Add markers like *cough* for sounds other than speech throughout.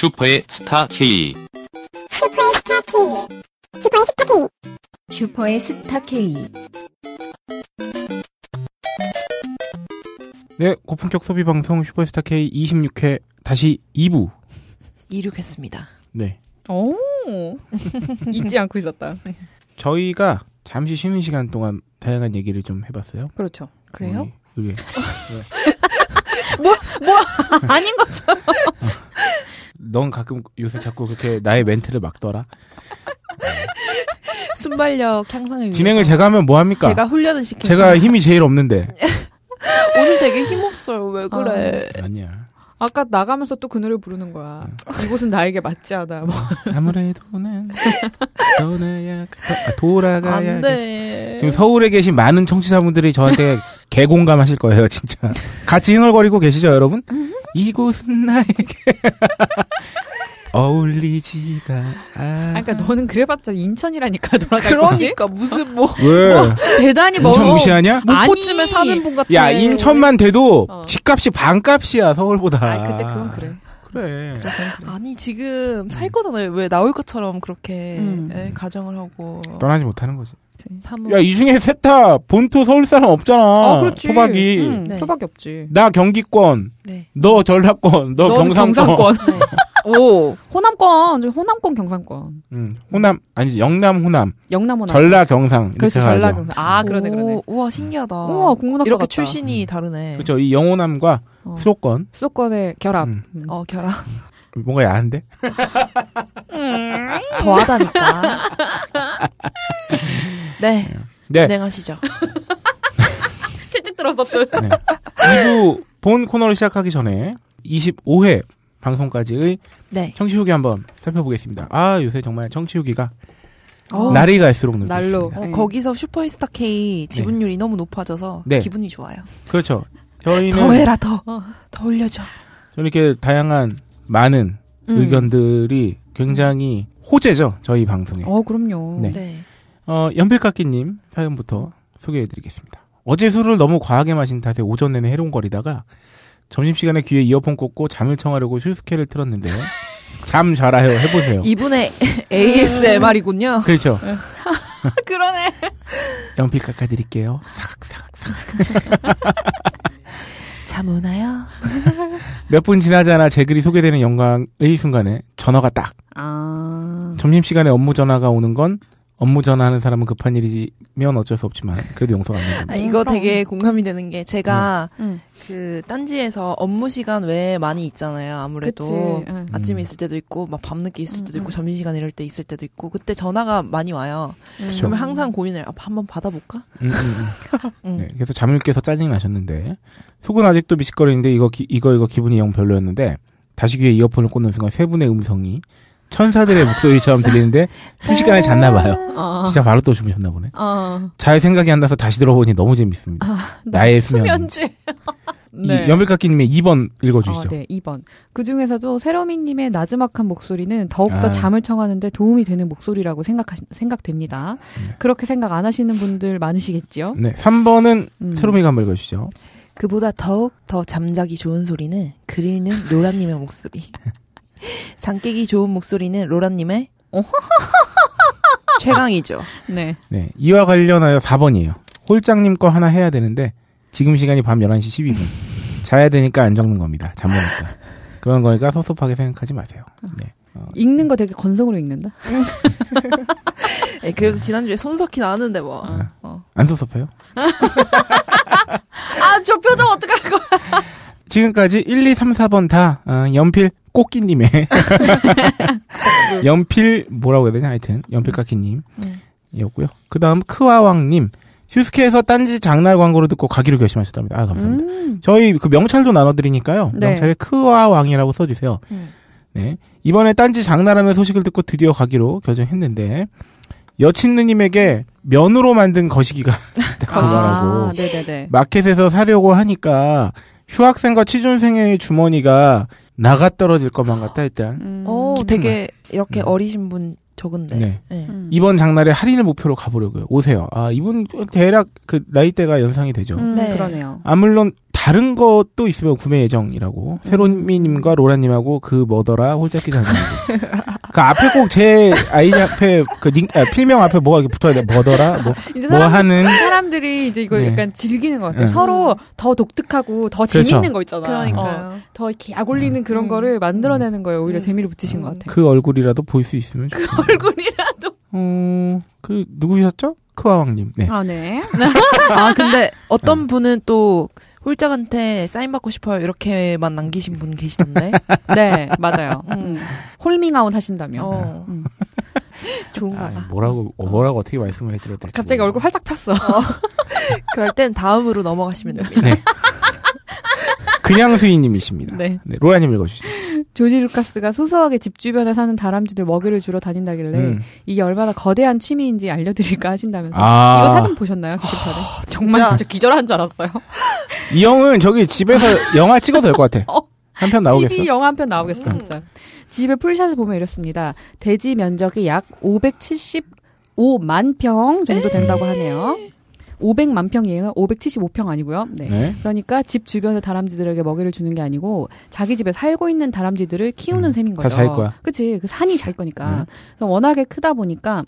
슈퍼의 스타 K. 슈퍼의 스타 K. 슈퍼의 스타 K. 슈퍼의 스타 K. 네, 고품격 소비 방송 슈퍼스타 K 26회 다시 2부. 이륙했습니다. 네. 오 *laughs* 잊지 않고 있었다. 저희가 잠시 쉬는 시간 동안 다양한 얘기를 좀 해봤어요. 그렇죠. 그래요? 우리, 우리 *laughs* 아닌 것처럼. *laughs* 넌 가끔 요새 자꾸 그렇게 나의 멘트를 막더라. *laughs* 순발력 향상을 위해서 진행을 제가 하면 뭐 합니까? 제가 훈련을 시켜. 제가 힘이 제일 없는데. *laughs* 오늘 되게 힘 없어요. 왜 그래? 아니야. 아까 나가면서 또 그 노래 부르는 거야. 이곳은 나에게 맞지 않아. 뭐. *laughs* 아무래도 난 떠나야 아, 돌아가야 안 돼. 지금 서울에 계신 많은 청취자분들이 저한테 개공감하실 거예요, 진짜. 같이 흥얼거리고 계시죠, 여러분? 이곳은 나에게 *laughs* 어울리지가 않아. 그러니까 너는 그래봤자 인천이라니까 곳이. 그러니까 무슨 뭐 왜? 대단히 멀어. 인천 무시하냐? 목포쯤에 아니. 사는 분 같아. 야, 인천만 돼도 어. 집값이 반값이야, 서울보다. 아, 그때 그건 그래. 그래. 그래. 아니 지금 살 거잖아요. 왜 나올 것처럼 그렇게 음. 예, 가정을 하고 떠나지 못하는 거지. 사무. 야, 이 중에 셋다 본토 서울 사람 없잖아. 아, 그렇지. 토박이. 응, 네. 토박이 없지. 나 경기권, 네. 너 전라권, 너넌 경상권. 경상권. *laughs* 오. 호남권, 호남권, 경상권. 응, 호남, 아니지, 영남, 호남, 영남 호남. 전라, 경상. 그렇지. 전라 경상. 아, 그러네, 오, 그러네. 우와 신기하다. 우와, 국문학과 이렇게 같다. 출신이 다르네. 그렇죠. 이 영호남과 어. 수도권. 수도권의 결합. 음. 음. 어 결합. 뭔가 야한데? 더하다니까. 네. 네. 진행하시죠. *laughs* 채찍 들었어, 또. 2부 본 코너를 시작하기 전에 25회 방송까지의 네. 청취 후기 한번 살펴보겠습니다. 아, 요새 정말 청취 후기가 어. 날이 갈수록 늘고 날로. 있습니다. 어, 네. 거기서 슈퍼스타 K 지분율이 너무 높아져서 네. 기분이 좋아요. 그렇죠. 저희는 더 해라 더. 어. 더 올려줘. 저는 이렇게 다양한 많은 음. 의견들이 굉장히 호재죠. 저희 방송에. 어, 그럼요. 네. 네. 어, 연필깎이님 사연부터 소개해드리겠습니다. 어제 술을 너무 과하게 마신 탓에 오전 내내 해롱거리다가 점심시간에 귀에 이어폰 꽂고 잠을 청하려고 슈스케를 틀었는데요. *laughs* 잠 잘아요. 해보세요. 이분의 ASMR이군요. 그렇죠. *laughs* 그러네. 연필 깎아드릴게요. 싹싹싹. *laughs* 잠 오나요? *laughs* 몇분 지나지 않아 제 글이 소개되는 영광의 순간에 전화가 딱. 아. 점심시간에 업무 전화가 오는 건 업무 전화하는 사람은 급한 일이면 어쩔 수 없지만 그래도 용서가 안 됩니다. 아, 이거. 되게 공감이 되는 게 제가 응. 그 딴지에서 업무 시간 외에 많이 있잖아요. 아무래도. 응. 아침에 음. 있을 때도 있고 막 밤늦게 있을 때도 음, 있고 음. 점심 시간 이럴 때 있을 때도 있고 그때 전화가 많이 와요. 음. 그러면 항상 고민을 아, 한번 받아볼까? 음, 음, 음. *laughs* 음. 네, 그래서 잠을 깨서 짜증이 나셨는데 속은 아직도 미식거리는데 이거 기, 이거 이거 기분이 영 별로였는데 다시 귀에 이어폰을 꽂는 순간 세 분의 음성이 천사들의 목소리처럼 들리는데 순식간에 잤나 봐요. 어. 진짜 바로 또 주무셨나 보네. 어. 잘 생각이 안 나서 다시 들어보니 너무 재밌습니다. 나의 수면. 수면제. 네. 이 연필깎이님의 2번 읽어주시죠. 어, 네, 2번. 그 중에서도 세로미님의 나지막한 목소리는 더욱더 아. 잠을 청하는데 도움이 되는 목소리라고 생각하, 생각됩니다. 그렇게 생각 안 하시는 분들 많으시겠지요? 네, 3번은 음. 새로미가 한번 읽어주시죠. 그보다 더욱 더 잠자기 좋은 소리는 그릴는 로라님의 목소리. *laughs* 잠 깨기 좋은 목소리는 로라님의 어? *laughs* 최강이죠. 네. 네, 이와 관련하여 4번이에요. 홀장님 거 하나 해야 되는데 지금 시간이 밤 11시 12분. 자야 되니까 안 적는 겁니다. 잠 오니까. 그런 거니까 섭섭하게 생각하지 마세요. 네. 어, 읽는 거 되게 건성으로 읽는다. 네, *laughs* 그래도 지난주에 손석희 나왔는데 뭐. 아. 어. 안 섭섭해요? *laughs* 아, 저 표정 어떡할 거야. 지금까지 1, 2, 3, 4번 다 어, 연필 꽃기님의 *laughs* 연필 뭐라고 해야 되냐 하여튼 연필 깎이님 음. 이었고요. 그 다음 크와왕님 휴스케에서 딴지 장날 광고를 듣고 가기로 결심하셨답니다. 아 감사합니다. 음. 저희 그 명찰도 나눠드리니까요. 네. 명찰에 크와왕이라고 써주세요. 음. 네 이번에 딴지 장날하는 소식을 듣고 드디어 가기로 결정했는데 여친 누님에게 면으로 만든 거시기가 *laughs* 딱 아. 마켓에서 사려고 하니까 휴학생과 취준생의 주머니가 나가 떨어질 것만 같다 일단 음. 어, 되게 이렇게 음. 어리신 분 적은데. 네. 네. 음. 이번 장날에 할인을 목표로 가보려고요. 오세요. 아 이분 대략 그 나이대가 연상이 되죠. 음, 네. 그러네요. 아 물론 다른 것도 있으면 구매 예정이라고. 새로미님과 로라님하고 그 뭐더라 홀짝기 장님. 그 앞에 꼭 제 아이디 앞에 그 닉, 아, 필명 앞에 뭐가 이렇게 붙어야 돼. 뭐더라 뭐, *laughs* 이제 뭐 사람, 하는 사람들이 이제 이거 네. 약간 즐기는 것 같아요. 네. 서로 더 독특하고 더 그렇죠. 재밌는 거 있잖아. 어, 그러니까요. 더 이렇게 약 올리는 그런 음. 거를 만들어내는 거예요. 오히려 음. 재미를 붙이신 것 같아요. 그 얼굴이라도 볼 수 있으면 좋겠네요. 얼굴이라도. 어, 그 누구셨죠? 크와왕님. 네. 아, 네. *laughs* 아 근데 어. 어떤 분은 또 홀짝한테 사인 받고 싶어요 이렇게만 남기신 분 계시던데. *laughs* 네, 맞아요. 음. 음. 홀밍아웃 하신다며. 어 음. *laughs* 좋은가 아, 봐. 뭐라고 어, 뭐라고 어 떻게 말씀을 해드려야 될지 갑자기. 얼굴 활짝 폈어. *laughs* 그럴 땐 다음으로 넘어가시면 됩니다. 네. 그냥 수인님이십니다. 네. 네, 로라님 읽어주시죠. 조지 루카스가 소소하게 집 주변에 사는 다람쥐들 먹이를 주러 다닌다길래 음. 이게 얼마나 거대한 취미인지 알려드릴까 하신다면서 아. 이거 사진 보셨나요? 그 게시판에 정말 진짜. 진짜 기절한 줄 알았어요. *laughs* 이 형은 저기 집에서 영화 찍어도 될 것 같아. *laughs* 어. 한편 나오겠어. 집이 영화 한 편 나오겠어 음. 진짜. 집의 풀샷을 보면 이렇습니다. 대지 면적이 약 575만 평 정도 된다고 하네요. 500만 평이에요. 575평 아니고요. 네. 네. 그러니까 집 주변의 다람쥐들에게 먹이를 주는 게 아니고 자기 집에 살고 있는 다람쥐들을 키우는 음, 셈인 다 거죠. 자기 거야. 그치. 그 산이 자기 거니까. 음. 워낙에 크다 보니까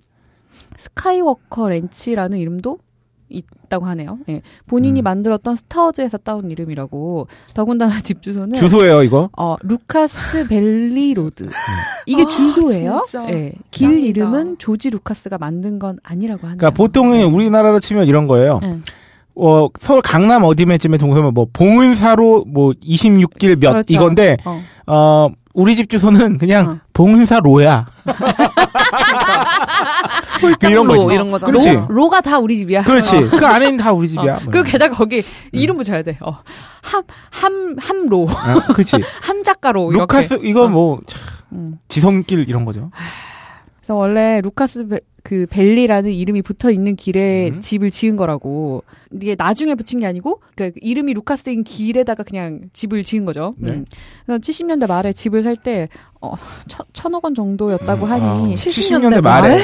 스카이워커 렌치라는 이름도 있다고 하네요. 예. 본인이 음. 만들었던 스타워즈에서 따온 이름이라고. 더군다나 *laughs* 집 주소는 주소예요 이거. 어, Lucas Valley Road. 이게 아, 주소예요. 진짜. 예. 길 짱이다. 이름은 조지 루카스가 만든 건 아니라고 하네요. 그러니까 보통은 우리나라로 치면 이런 거예요. 네. 어, 서울 강남 어디쯤에 동서면 뭐 봉은사로 뭐 26길 몇 그렇죠. 이건데 어. 어 우리 집 주소는 그냥 어. 봉은사로야. *laughs* 이런 거지. 홀짝로 이런 거잖아. 그렇지. 로, 로가 다 우리 집이야. 그렇지. 어. 그 안에는 다 우리 집이야. 어. 뭐 그리고 게다가 거기 이름 붙여야 돼. 어. 함, 함, 함로. 어, 그렇지. *laughs* 함작가로. 루카스 이거 어. 뭐 음. 지성길 이런 거죠. 그래서 원래 루카스 베, 그 벨리라는 이름이 붙어 있는 길에 음. 집을 지은 거라고. 이게 나중에 붙인 게 아니고 그 이름이 루카스인 길에다가 그냥 집을 지은 거죠. 네. 음. 그래서 70년대 말에 집을 살 때 어, 천, 천억 원 정도였다고 음, 하니 아, 70년대 70년대 말에?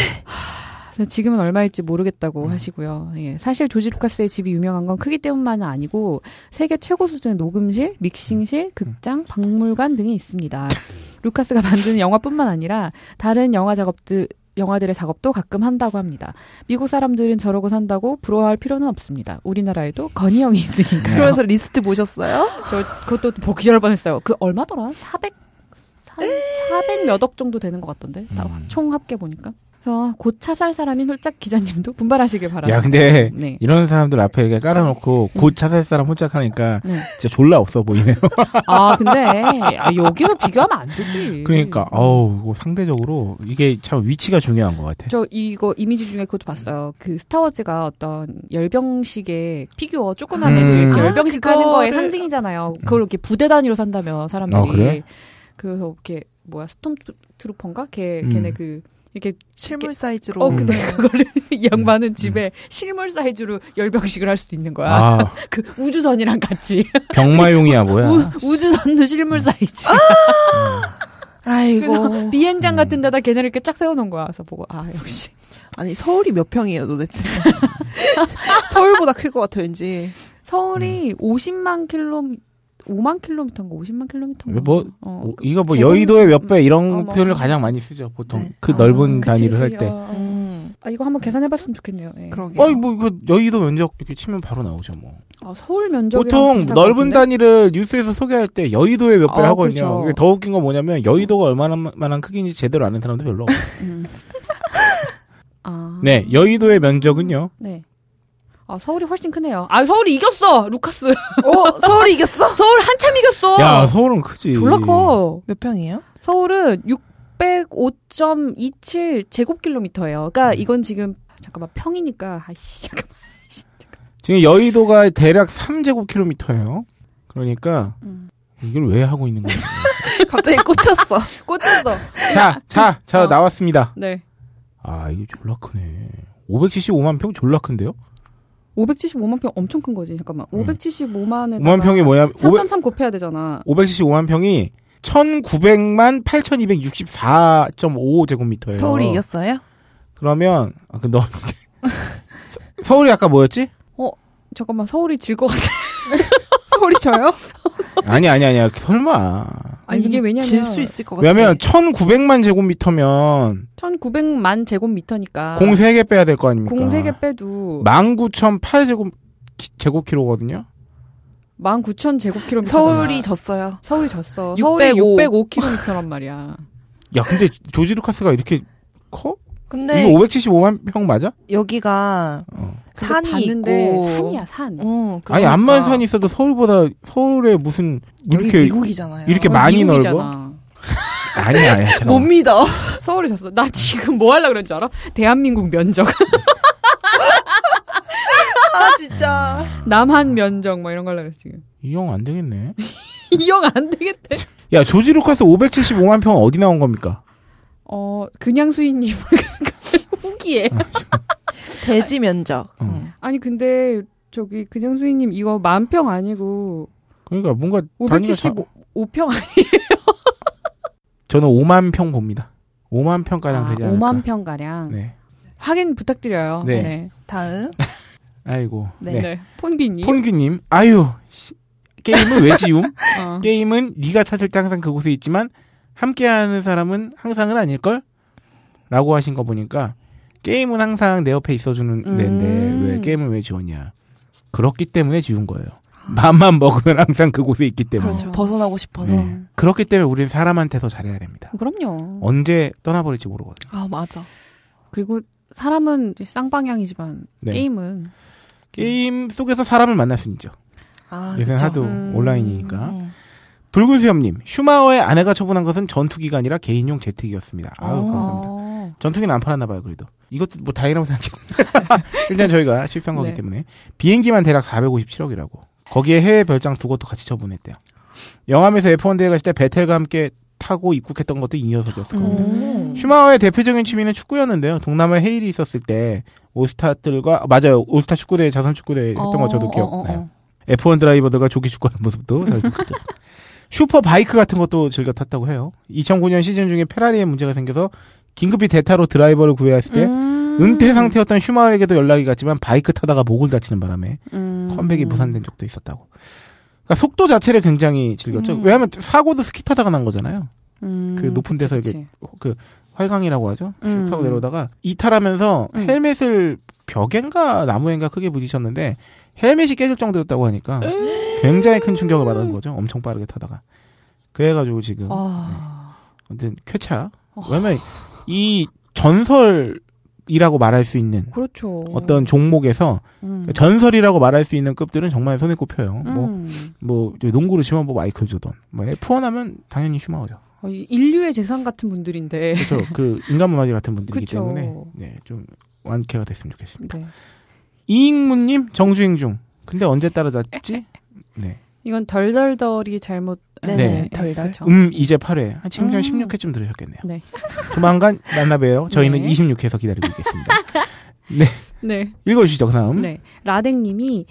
그래서 지금은 얼마일지 모르겠다고 음. 하시고요. 예. 사실 조지 루카스의 집이 유명한 건 크기 때문만은 아니고 세계 최고 수준의 녹음실, 믹싱실, 극장, 박물관 등이 있습니다. 루카스가 *laughs* 만드는 영화뿐만 아니라 다른 영화 작업들 영화들의 작업도 가끔 한다고 합니다. 미국 사람들은 저러고 산다고 부러워할 필요는 없습니다. 우리나라에도 건희영이 있으니까요. 그러면서 리스트 보셨어요? 저 그것도 보기 전에 뻔했어요. 그 얼마더라? 400 400 몇 억 정도 되는 것 같던데. 다 음. 총 합계 보니까. 그래서 곧 차살 사람인 홀짝 기자님도 분발하시길 바랍니다. 야 근데 네. 이런 사람들 앞에 이렇게 깔아놓고 곧 차살 사람 홀짝 하니까 네. 진짜 졸라 없어 보이네요. 아 근데 아, 여기서 비교하면 안 되지. 그러니까 어우 이거 상대적으로 이게 참 위치가 중요한 것 같아. 저 이거 이미지 중에 그것도 봤어요. 그 스타워즈가 어떤 열병식의 피규어 조그만 음. 애들 이렇게 아, 열병식 하는 거의 그거를- 상징이잖아요. 그걸 이렇게 부대 단위로 산다며 사람들이. 어, 그래? 그래서 이렇게 뭐야 stormtrooper인가? 걔 음. 걔네 그 이렇게 실물 사이즈로. 어 근데 네. *laughs* 그거를 이 양반은 집에 실물 사이즈로 열병식을 할 수도 있는 거야. 아 *laughs* 그 우주선이랑 같이 *laughs* 병마용이야 뭐야. 우, 우주선도 실물 사이즈. 아이고. 그래서 비행장 음. 같은 데다 걔네를 이렇게 쫙 세워놓은 거야. 그래서 보고 아 역시 아니 서울이 몇 평이에요 도대체? 서울보다 클 것 같아 왠지. 서울이 50만 킬로 5만 킬로미터인가 50만 킬로미터인가 뭐, 어, 어, 이거 뭐 제곱- 여의도의 몇 배 이런 어, 뭐. 표현을 가장 많이 쓰죠 보통 네. 그 아, 넓은 그치, 단위를 할 그치. 때. 음. 아 이거 한번 계산해봤으면 좋겠네요. 예. 그러게. 어이 뭐 이거 여의도 면적 이렇게 치면 바로 나오죠 뭐. 아, 서울 면적이 보통 넓은 단위를 뉴스에서 소개할 때 여의도의 몇배 아, 하거든요. 그렇죠. 이게 더 웃긴 건 뭐냐면 여의도가 얼마나 만한 크기인지 제대로 아는 사람도 별로 없어요. 음. *laughs* 아, 네, 여의도의 면적은요. 네. 아 서울이 훨씬 크네요. 아 서울이 이겼어 루카스. 어 서울이 이겼어? *laughs* 서울 한참 이겼어. 야 서울은 크지. 졸라 커. 몇 평이에요? 서울은 605.27 제곱킬로미터예요. 그러니까 음. 이건 지금 잠깐만 평이니까 아이씨 잠깐만. 지금 여의도가 대략 3제곱킬로미터예요. 그러니까 음. 이걸 왜 하고 있는 거야? *laughs* *laughs* 갑자기 꽂혔어. 꽂혔어. 자, 자, 자 어. 나왔습니다. 네. 아 이게 졸라 크네. 575만 평 졸라 큰데요? 575만 평 엄청 큰 거지. 잠깐만. 575만에 5만 평이 뭐야? 500, 3.3 곱해야 되잖아. 575만 평이 1900만 8264.5 제곱미터예요. 서울이 이겼어요? 그러면 아, 그 너, *laughs* 서울이 아까 뭐였지? 잠깐만. 서울이 질 것 같아. *laughs* 서울이 져요? *laughs* 아니 아니 아니야 설마. 아니, 이게 왜냐면- 질수 있을 것 같아. 왜냐면 1,900만 제곱미터면 1900만 제곱미터니까. 공 3개 빼야 될 거 아닙니까? 공 3개 빼도 19,008제곱 제곱키로거든요. 19,000 제곱킬로미터. 서울이 졌어요. 서울이 졌어. 605. 서울이 605킬로미터란 말이야. 야, 근데 조지 루카스가 이렇게 커? 근데 이거 575만 평 맞아? 여기가 어. 산이 봤는데 있고 산이야 산. 어, 아니 그러니까. 암만 산이 있어도 서울보다 서울에 무슨 이렇게 미국이잖아요. 이렇게 어, 많이 미국이잖아. 아니야, 아니야. 못 믿어. *laughs* 서울이 졌어. 나 지금 뭐 하려고 그런 줄 알아? 대한민국 면적. 아 진짜. *laughs* 남한 면적 뭐 이런 거 하려고 그랬어 지금. 이 형 안 되겠네. *laughs* 이 형 안 되겠대. 야, 조지 루카스 575만 평은 어디 나온 겁니까? 어, 그냥 수인님 *laughs* 후기에. 대지 면적. 어. 음. 아니 근데 저기 그냥 수인님 이거 만평 아니고 그러니까 뭔가 단위가 다- 575평 아니에요? *laughs* 저는 5만 평 봅니다. 5만 평가량 아, 되지 않을까. 5만 평 가량. 네. 확인 부탁드려요. 네. 네. 다음. *laughs* 아이고. 네. 네. 폰비님. 폰기님, 아유, 씨, 게임은 왜 지움? 어. 게임은 네가 찾을 때 항상 그곳에 있지만 함께하는 사람은 항상은 아닐걸? 라고 하신 거 보니까 게임은 항상 내 옆에 있어주는 음. 데인데 왜 게임을 왜 지웠냐? 그렇기 때문에 지운 거예요. 맘만 먹으면 항상 그곳에 있기 때문에. 그렇죠. 벗어나고 싶어서. 네. 그렇기 때문에 우리는 사람한테 더 잘해야 됩니다. 그럼요. 언제 떠나버릴지 모르거든요. 아 맞아. 그리고 사람은 쌍방향이지만 네. 게임은 게임 속에서 사람을 만날 수 있죠. 아 요새는 그쵸. 하도 음. 온라인이니까. 음. 붉은 수염님, 슈마어의 아내가 처분한 것은 전투기가 아니라 개인용 제트기였습니다. 어. 감사합니다. 어. 전투기는 안 팔았나봐요, 그래도. 이것도 뭐 다행이라고 생각해요. *laughs* 일단 저희가 실수한 거기 네. 때문에. 비행기만 대략 457억이라고. 거기에 해외 별장 두 곳도 같이 처분했대요. 영암에서 F1 대회 갔을 때 베텔과 함께 타고 입국했던 것도 이 녀석이었을 겁니다. 음. 슈마허의 대표적인 취미는 축구였는데요. 동남아 해일이 있었을 때 올스타들과 맞아요. 올스타 축구대회 자선 축구대회 했던 거 저도 어, 기억나요. 어, 어. F1 드라이버들과 조기 축구하는 모습도 잘 봤죠. superbike 같은 것도 즐겨 탔다고 해요. 2009년 시즌 중에 페라리에 문제가 생겨서 긴급히 대타로 드라이버를 구해야 했을 때 음. 은퇴 상태였던 슈마허에게도 연락이 갔지만 바이크 타다가 목을 다치는 바람에 음. 컴백이 무산된 적도 있었다고. 그러니까 속도 자체를 굉장히 즐겼죠. 음. 왜냐하면 사고도 스키 타다가 난 거잖아요. 음. 그 높은 데서 그치, 이렇게 그 활강이라고 하죠. 쭉 음. 타고 내려오다가 이탈하면서 음. 헬멧을 벽엔가 나무엔가 크게 부딪혔는데 헬멧이 깨질 정도였다고 하니까 음. 굉장히 큰 충격을 받은 거죠. 엄청 빠르게 타다가. 그래가지고 지금 아. 아무튼 쾌차. 어. 왜냐면 이 전설이라고 말할 수 있는 그렇죠. 어떤 종목에서 음. 전설이라고 말할 수 있는 급들은 정말 손에 꼽혀요. 뭐, 음. 뭐, 농구로 치면 뭐 마이클 조던. 뭐 F1 하면 당연히 슈마어죠. 어, 이 인류의 재산 같은 분들인데. 그렇죠. 그 인간 문화재 같은 분들이기 그쵸. 때문에 네, 좀 완쾌가 됐으면 좋겠습니다. 네. 이익무님 정주행 중. 근데 언제 따라잡지? 네. 이건 덜덜덜이 잘못. 네 네, 덜덜. 그쵸. 음 이제 8회. 한 지금 전 음. 16회쯤 들으셨겠네요. 네. 조만간 만나봬요. 저희는 네. 26회에서 기다리고 있겠습니다. *laughs* 네. 읽어주시죠. 그다음. 네. 라댕님이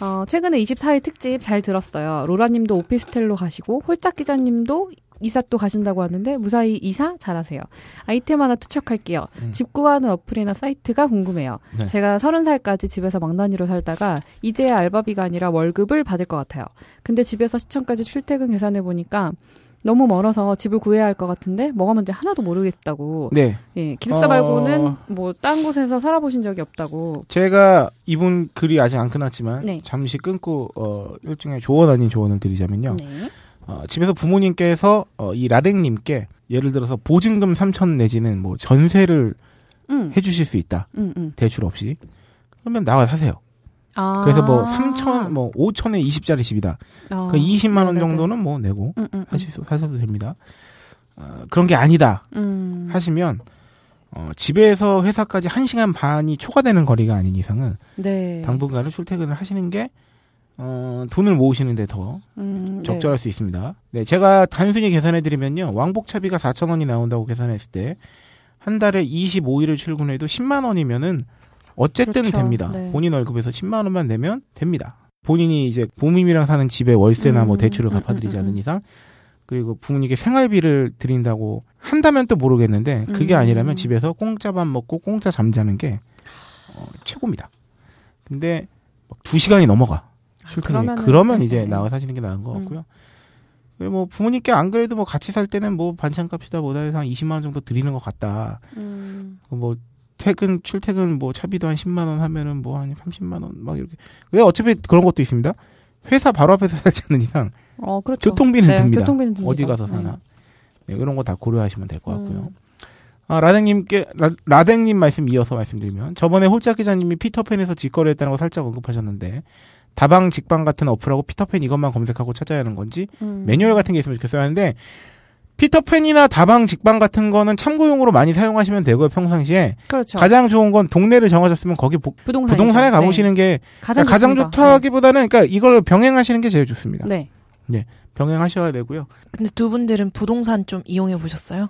어, 최근에 24회 특집 잘 들었어요. 로라님도 오피스텔로 가시고 홀짝 기자님도 이사 또 가신다고 하는데 무사히 이사 잘하세요. 아이템 하나 투척할게요. 음. 집 구하는 어플이나 사이트가 궁금해요. 네. 제가 30살까지 집에서 망나니로 살다가 이제야 알바비가 아니라 월급을 받을 것 같아요. 근데 집에서 시청까지 출퇴근 계산해 보니까 너무 멀어서 집을 구해야 할 것 같은데 뭐가 뭔지 하나도 모르겠다고. 네. 예, 기숙사 어. 말고는 뭐 딴 곳에서 살아보신 적이 없다고. 제가 이분 글이 아직 안 끝났지만 네. 잠시 끊고 어 일종의 조언 아닌 조언을 드리자면요. 네. 어, 집에서 부모님께서 어, 이 라댕님께 예를 들어서 보증금 3천 내지는 뭐 전세를 음, 해주실 수 있다. 음, 음. 대출 없이. 그러면 나와 사세요. 아. 그래서 뭐 3천, 뭐 5천에 20짜리 집이다. 아. 그 20만 원 네네네. 정도는 뭐 내고 음, 음, 음. 하실 수, 사셔도 됩니다. 어, 그런 게 아니다 음. 하시면 어, 집에서 회사까지 1시간 반이 초과되는 거리가 아닌 이상은 네. 당분간은 출퇴근을 하시는 게 어, 돈을 모으시는데 더 음, 네. 적절할 수 있습니다. 네, 제가 단순히 계산해 드리면요. 왕복차비가 4천 원이 나온다고 계산했을 때 한 달에 25일을 출근해도 10만 원이면은 어쨌든 그렇죠. 됩니다. 네. 본인 월급에서 10만 원만 내면 됩니다. 본인이 이제 부모님이랑 사는 집에 월세나 뭐 음, 대출을 음, 갚아드리지 음, 음, 않은 이상 그리고 부모님께 생활비를 드린다고 한다면 또 모르겠는데 그게 음. 아니라면 집에서 공짜 밥 먹고 공짜 잠자는 게 어, 최고입니다. 근데 막 2시간이 넘어가. 출퇴근 그러면은- 그러면 네, 이제 네. 나와 사시는 게 나은 것 음. 같고요. 그리고 뭐 부모님께 안 그래도 뭐 같이 살 때는 뭐 반찬값이다 뭐다 해서 한 20만 원 정도 드리는 것 같다. 음. 뭐 퇴근 출퇴근 뭐 차비도 한 10만 원 하면은 뭐 한 30만 원 막 이렇게 왜 어차피 그런 것도 있습니다. 회사 바로 앞에서 *laughs* 살지 않는 이상 어, 그렇죠. 교통비는 네, 듭니다. 교통비는 듭니다. 어디 가서 사나 네. 네, 이런 거 다 고려하시면 될 것 같고요. 음. 아, 라댕님께 라, 라댕님 말씀 이어서 말씀드리면 저번에 홀짝 기자님이 피터팬에서 직거래했다는 거 살짝 언급하셨는데 다방 직방 같은 어플하고 피터팬 이것만 검색하고 찾아야 하는 건지 음. 매뉴얼 같은 게 있으면 좋겠어요 하는데 피터팬이나 다방 직방 같은 거는 참고용으로 많이 사용하시면 되고요 평상시에 그렇죠. 가장 좋은 건 동네를 정하셨으면 거기 보- 부동산이죠. 부동산에 네. 가보시는 게 가장, 가장 좋습니다. 좋다기보다는 그러니까 이걸 병행하시는 게 제일 좋습니다. 네. 네. 병행하셔야 되고요. 근데 두 분들은 부동산 좀 이용해 보셨어요?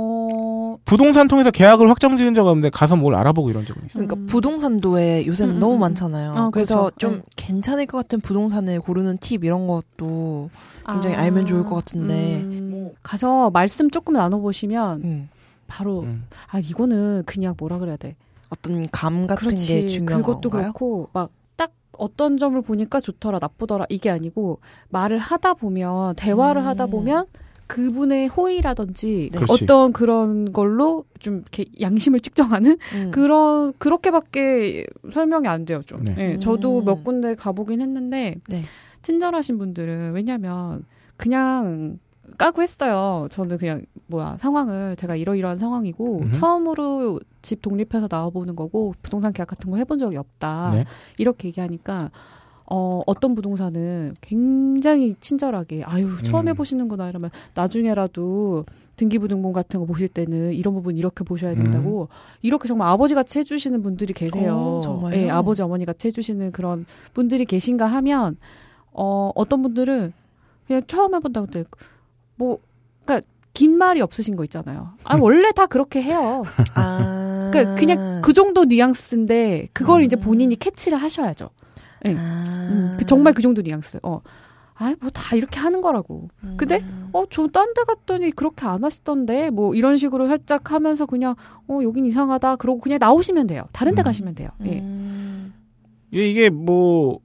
어, 부동산 통해서 계약을 확정 지은 적 없는데 가서 뭘 알아보고 이런 적은 있어요. 그러니까 음. 부동산도에 요새는 음, 음, 너무 음. 많잖아요. 아, 그래서 그렇죠. 좀 네. 괜찮을 것 같은 부동산을 고르는 팁 이런 것도 굉장히 알면 좋을 것 같은데. 음, 가서 말씀 조금 나눠보시면 음, 바로 음. 아 이거는 그냥 뭐라 그래야 돼. 어떤 감 같은 게 그렇지. 중요한 그것도 건가요? 그렇고 막 딱 어떤 점을 보니까 좋더라 나쁘더라 이게 아니고 말을 하다 보면 대화를 음. 하다 보면 그분의 호의라든지 네. 어떤 그런 걸로 좀 이렇게 양심을 측정하는 음. 그런 그렇게밖에 설명이 안 돼요 좀. 네. 예, 저도 음. 몇 군데 가보긴 했는데 네. 친절하신 분들은 왜냐하면 그냥 까고 했어요. 저는 그냥 뭐야 상황을 제가 이러이러한 상황이고 음흠. 처음으로 집 독립해서 나와보는 거고 부동산 계약 같은 거 해본 적이 없다. 네. 이렇게 얘기하니까 어, 어떤 부동산은 굉장히 친절하게 아유 처음 음. 해보시는구나 이러면 나중에라도 등기부등본 같은 거 보실 때는 이런 부분 이렇게 보셔야 된다고 이렇게 정말 아버지 같이 해주시는 분들이 계세요. 어, 정말요? 예, 아버지 어머니 같이 해주시는 그런 분들이 계신가 하면 어 어떤 분들은 그냥 처음 해본다고 때뭐 그러니까 긴 말이 없으신 거 있잖아요. 아 원래 다 그렇게 해요. 아. *laughs* 그러니까 그냥 그 정도 뉘앙스인데 그걸 음. 이제 본인이 캐치를 하셔야죠. 예. 아. 음, 그 정말 그 정도 뉘앙스. 어. 아, 뭐다 이렇게 하는 거라고. 근데 음. 어, 저 딴 데 갔더니 그렇게 안 하시던데. 뭐 이런 식으로 살짝 하면서 그냥 어, 여긴 이상하다. 그러고 그냥 나오시면 돼요. 다른 데 음. 가시면 돼요. 예. 음. 이- 이게 뭐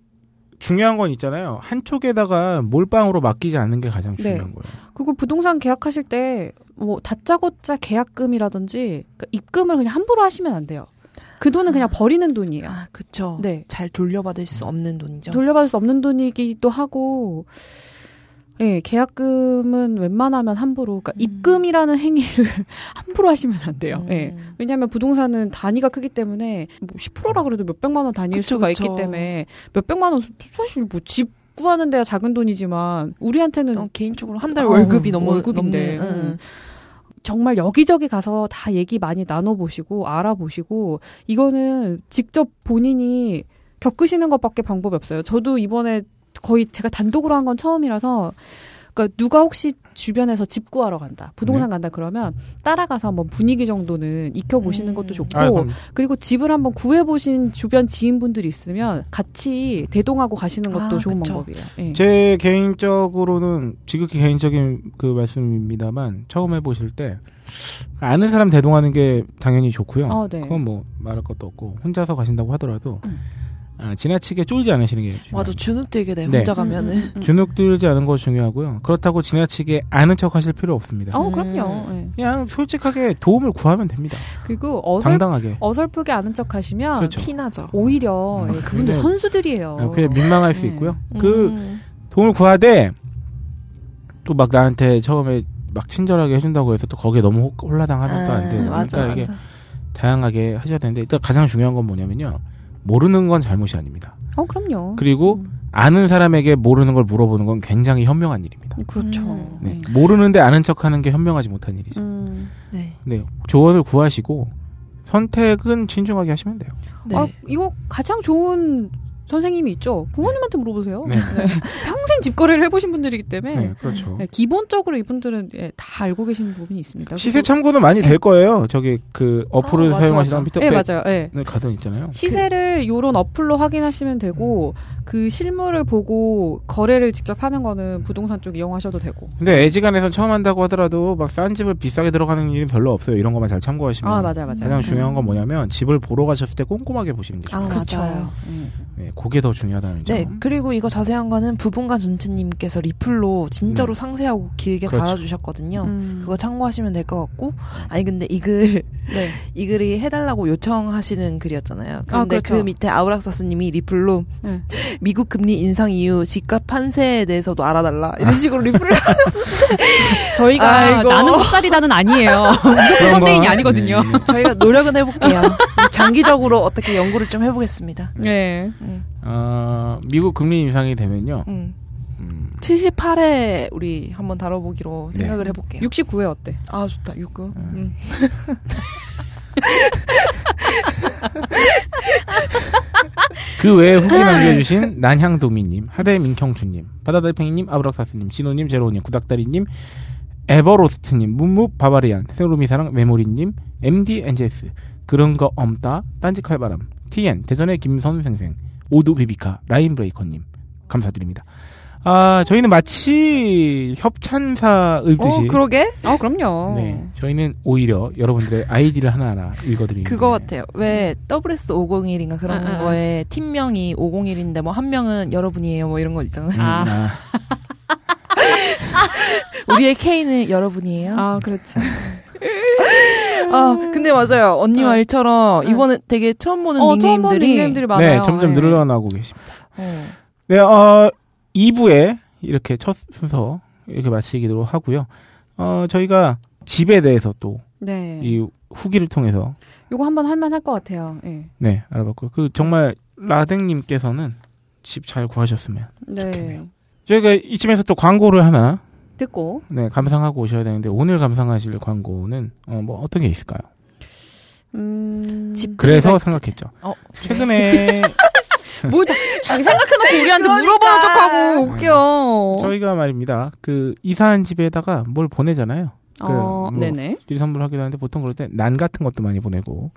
중요한 건 있잖아요. 한쪽에다가 몰빵으로 맡기지 않는 게 가장 중요한 거예요. 그리고 부동산 계약하실 때 뭐 다짜고짜 계약금이라든지 그러니까 입금을 그냥 함부로 하시면 안 돼요. 그 돈은 그냥 버리는 돈이에요. 아, 그쵸. 네. 잘 돌려받을 수 없는 돈이죠. 돌려받을 수 없는 돈이기도 하고, 예, 계약금은 웬만하면 함부로, 그러니까 음. 입금이라는 행위를 *laughs* 함부로 하시면 안 돼요. 예. 음. 왜냐하면 부동산은 단위가 크기 때문에 뭐 10%라 그래도 몇 백만 원 단위일 그쵸, 수가 그쵸. 있기 때문에 몇 백만 원 사실 뭐 집 구하는 데야 작은 돈이지만 우리한테는 어, 개인적으로 한달 어, 월급이 넘어 월급인데. 음. 정말 여기저기 가서 다 얘기 많이 나눠보시고 알아보시고 이거는 직접 본인이 겪으시는 것밖에 방법이 없어요. 저도 이번에 거의 제가 단독으로 한 건 처음이라서 그러니까 누가 혹시 주변에서 집 구하러 간다, 부동산 간다 그러면 따라가서 한번 분위기 정도는 익혀 보시는 음. 것도 좋고 아, 그리고 집을 한번 구해 보신 주변 지인분들이 있으면 같이 대동하고 가시는 것도 아, 좋은 그쵸. 방법이에요. 예. 제 개인적으로는 지극히 개인적인 그 말씀입니다만 처음 해보실 때 아는 사람 대동하는 게 당연히 좋고요. 어, 네. 그건 뭐 말할 것도 없고 혼자서 가신다고 하더라도 음. 아, 지나치게 쫄지 않으시는 게 중요해요. 맞아 주눅 들게 돼 네. 혼자 가면은. 음, 음, 음. 주눅 들지 않은 거 중요하고요. 그렇다고 지나치게 아는 척 하실 필요 없습니다. 어, 음. 그럼요. 예. 그냥 솔직하게 도움을 구하면 됩니다. 그리고 어설, 당당하게. 어설프게 아는 척 하시면 그렇죠. 티나죠. 오히려 음. 예, 그분들 굉장히- 선수들이에요. 아, 그냥 민망할 수 음. 있고요. 그 음. 도움을 구하되 또 막 나한테 처음에 막 친절하게 해준다고 해서 또 거기에 너무 홀- 홀라당하면 또 안 돼요. 아, 맞아, 그러니까 이게 맞아. 다양하게 하셔야 되는데 일단 가장 중요한 건 뭐냐면요. 모르는 건 잘못이 아닙니다. 어, 그럼요. 그리고 음, 아는 사람에게 모르는 걸 물어보는 건 굉장히 현명한 일입니다. 그렇죠. 음. 네. 네. 모르는데 아는 척하는 게 현명하지 못한 일이죠. 음. 네. 네. 조언을 구하시고 선택은 신중하게 하시면 돼요. 네. 아, 이거 가장 좋은 선생님이 있죠. 부모님한테 물어보세요. 네. *laughs* 평생 집거래를 해보신 분들이기 때문에 네, 그렇죠. 네, 기본적으로 이분들은 예, 다 알고 계시는 부분이 있습니다. 시세 그리고- 참고는 많이 될 거예요. 저기 그 어플을 아, 맞아, 사용하시던 맞아. 네, 맞아요. 예. 가던 있잖아요. 시세를 요런 어플로 확인하시면 되고 그 실물을 보고 거래를 직접 하는 거는 부동산 쪽 이용하셔도 되고. 근데 애지간해선 처음 한다고 하더라도 막 싼 집을 비싸게 들어가는 일은 별로 없어요. 이런 것만 잘 참고하시면. 아 맞아요, 맞아요. 가장 중요한 건 뭐냐면 집을 보러 가셨을 때 꼼꼼하게 보시는 게아 좋아요. 그쵸. 맞아요. 음. 네, 그게 더 중요하다는 점. 네, 그리고 이거 자세한 거는 부분간 전체님께서 리플로 진짜로 네. 상세하고 길게 그렇죠. 달아주셨거든요. 음. 그거 참고하시면 될 것 같고, 아니 근데 이 글, 네. *laughs* 이 글이 해달라고 요청하시는 글이었잖아요. 근데 그렇죠. 그 밑에 아우락사스님이 리플로 네. *laughs* 미국 금리 인상 이후 집값 판세에 대해서도 알아달라 이런 식으로 리플을 *laughs* 저희가 아이고. 나는 곱살이다는 아니에요. 무조건 그런 선대인이 거- 아니거든요. 네, 네. 저희가 노력은 해볼게요. 장기적으로 어떻게 연구를 좀 해보겠습니다. 네. 음, 어, 미국 금리 인상이 되면요. 음. 음, 78회 우리 한번 다뤄보기로 네. 생각을 해볼게요. 69회 어때? 아 좋다 69. 음. *laughs* 그 외에 후기 남겨주신 난향도미님, 하대민경주님, 바다달팽이님, 아브락사스님, 진호님, 제로님, 구닥다리님, 에버로스트님, 문무 바바리안, 세로미사랑 메모리님, MD 엔제스, 그런 거 엄따, 딴지 칼바람, TN, 대전의 김선생생, 오두 비비카, 라인 브레이커님, 감사드립니다. 아, 저희는 마치 협찬사 읊듯이. 어 그러게 어, 그럼요. 네, 저희는 오히려 여러분들의 아이디를 하나하나 읽어드리는. 그거 같아요. 왜 WS 501인가 그런 아, 아, 아. 거에 팀명이 501인데 뭐 한 명은 여러분이에요 뭐 이런 거 있잖아요. 음, 아. 아, *laughs* 우리의 K는 여러분이에요. 아, 그렇지. 아 근데 맞아요. 언니 네. 말처럼 네. 이번에 되게 처음 보는 어, 처음 보는 닉네임들이 닉네임들이 많아요. 네, 점점 네. 늘어나고 계십니다. 어. 네, 어, 2부에 이렇게 첫 순서 이렇게 마치기로 하고요. 어, 저희가 집에 대해서 또이 네. 후기를 통해서 요거 한번 할만 할 것 같아요. 예. 네, 알아봤고요. 그 정말 라댕님께서는 집 잘 구하셨으면 네. 좋겠네요. 저희가 이쯤에서 또 광고를 하나 듣고 네, 감상하고 오셔야 되는데 오늘 감상하실 광고는 어, 뭐 어떤 게 있을까요? 음. 집 그래서 갈 생각했죠. 어, 최근에 *laughs* 뭘 다- 자기 생각해놓고 우리한테 그러니까. 물어보는 척하고 웃겨. 저희가 말입니다. 그 이사한 집에다가 뭘 보내잖아요. 그 어, 뭐 네네. 일 선물하기도 하는데 보통 그럴 때 난 같은 것도 많이 보내고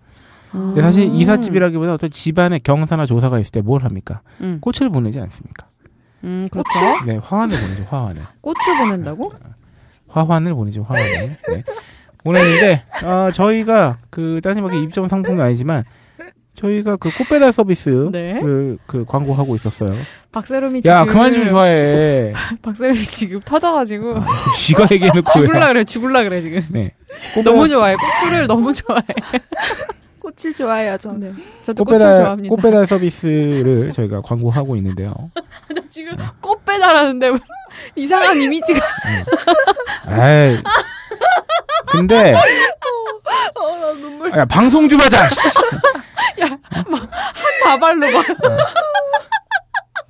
음. 근데 사실 이삿집이라기보다 어떤 집안의 경사나 조사가 있을 때 뭘 합니까? 음, 꽃을 보내지 않습니까? 음, 그렇죠. 네, 화환을 보내죠, 화환을. 꽃을 보낸다고? 화환을 보내죠, 화환을. 네. 보냈는데, 어, 저희가 그, 따지막에 입점 상품은 아니지만, 저희가 그 꽃배달 서비스를 네. 그 광고하고 있었어요. 박세롬이 야, 지금 그만 좀 좋아해. *laughs* 박세롬이 지금 터져가지고 쥐가 얘기해놓고. *laughs* 죽을라 왜. 그래, 죽을라 그래 지금. 네. 너무 좋아해. 꽃을 너무 좋아해. *laughs* 꽃을 좋아해요 전. 네. 저도 꽃을 꽃배달, 좋아합니다. 꽃배달 서비스를 저희가 광고하고 있는데요. *laughs* 나 지금 꽃 배달하는데 *laughs* 이상한 이미지가 아이. 근데, *laughs* 어나 눈물. 야, 방송 좀 하자! 다발로 막.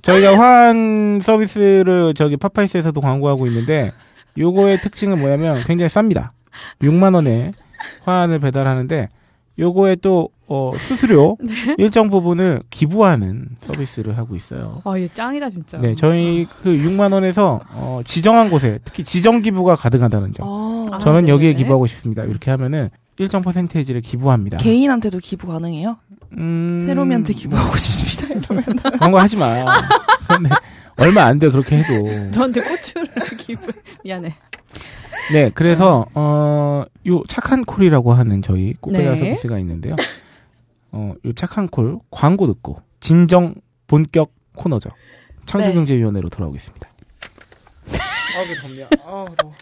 저희가 화한 서비스를 저기 파파이스에서도 광고하고 있는데 요거의 특징은 뭐냐면 굉장히 쌉니다. 6만 원에 화환을 배달하는데 요거에 또 어, 수수료 *laughs* 일정 부분을 기부하는 서비스를 하고 있어요. 아, 얘 짱이다 진짜. 네, 저희 그 6만 원에서 어, 지정한 곳에 특히 지정 기부가 가능하다는 점. 아, 저는 네네네. 여기에 기부하고 싶습니다. 이렇게 하면은 일정 퍼센테이지를 기부합니다. 개인한테도 기부 가능해요? 음, 세로미한테 기부하고 싶습니다. 이러면 *laughs* 그런 거 하지 마. 근데 *laughs* 얼마 안 돼 그렇게 해도. 저한테 꽃을 기부. 미안해. 네, 그래서 어, 요 착한 콜이라고 하는 저희 꽃배달 네. 서비스가 있는데요. 어, 요 착한 콜 광고 듣고 진정 본격 코너죠. 창조경제위원회로 돌아오겠습니다. 아, 그 덥냐? 아, 더워.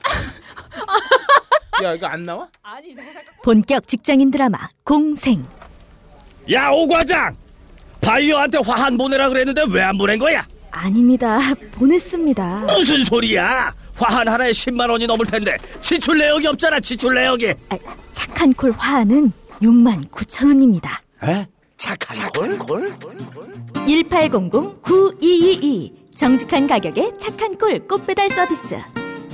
야, 이거 안 나와? 아니, 내가 잠깐 본격 직장인 드라마 공생 야, 오 과장! 바이어한테 화한 보내라 그랬는데 왜 안 보낸 거야? 아닙니다 보냈습니다 무슨 소리야? 화한 하나에 10만 원이 넘을 텐데. 지출 내역이 없잖아, 지출 내역이. 아, 착한 콜 화하는 6만 9천 원입니다. 에? 착한 걸? 1800-9222 정직한 가격에 착한 콜 꽃배달 서비스.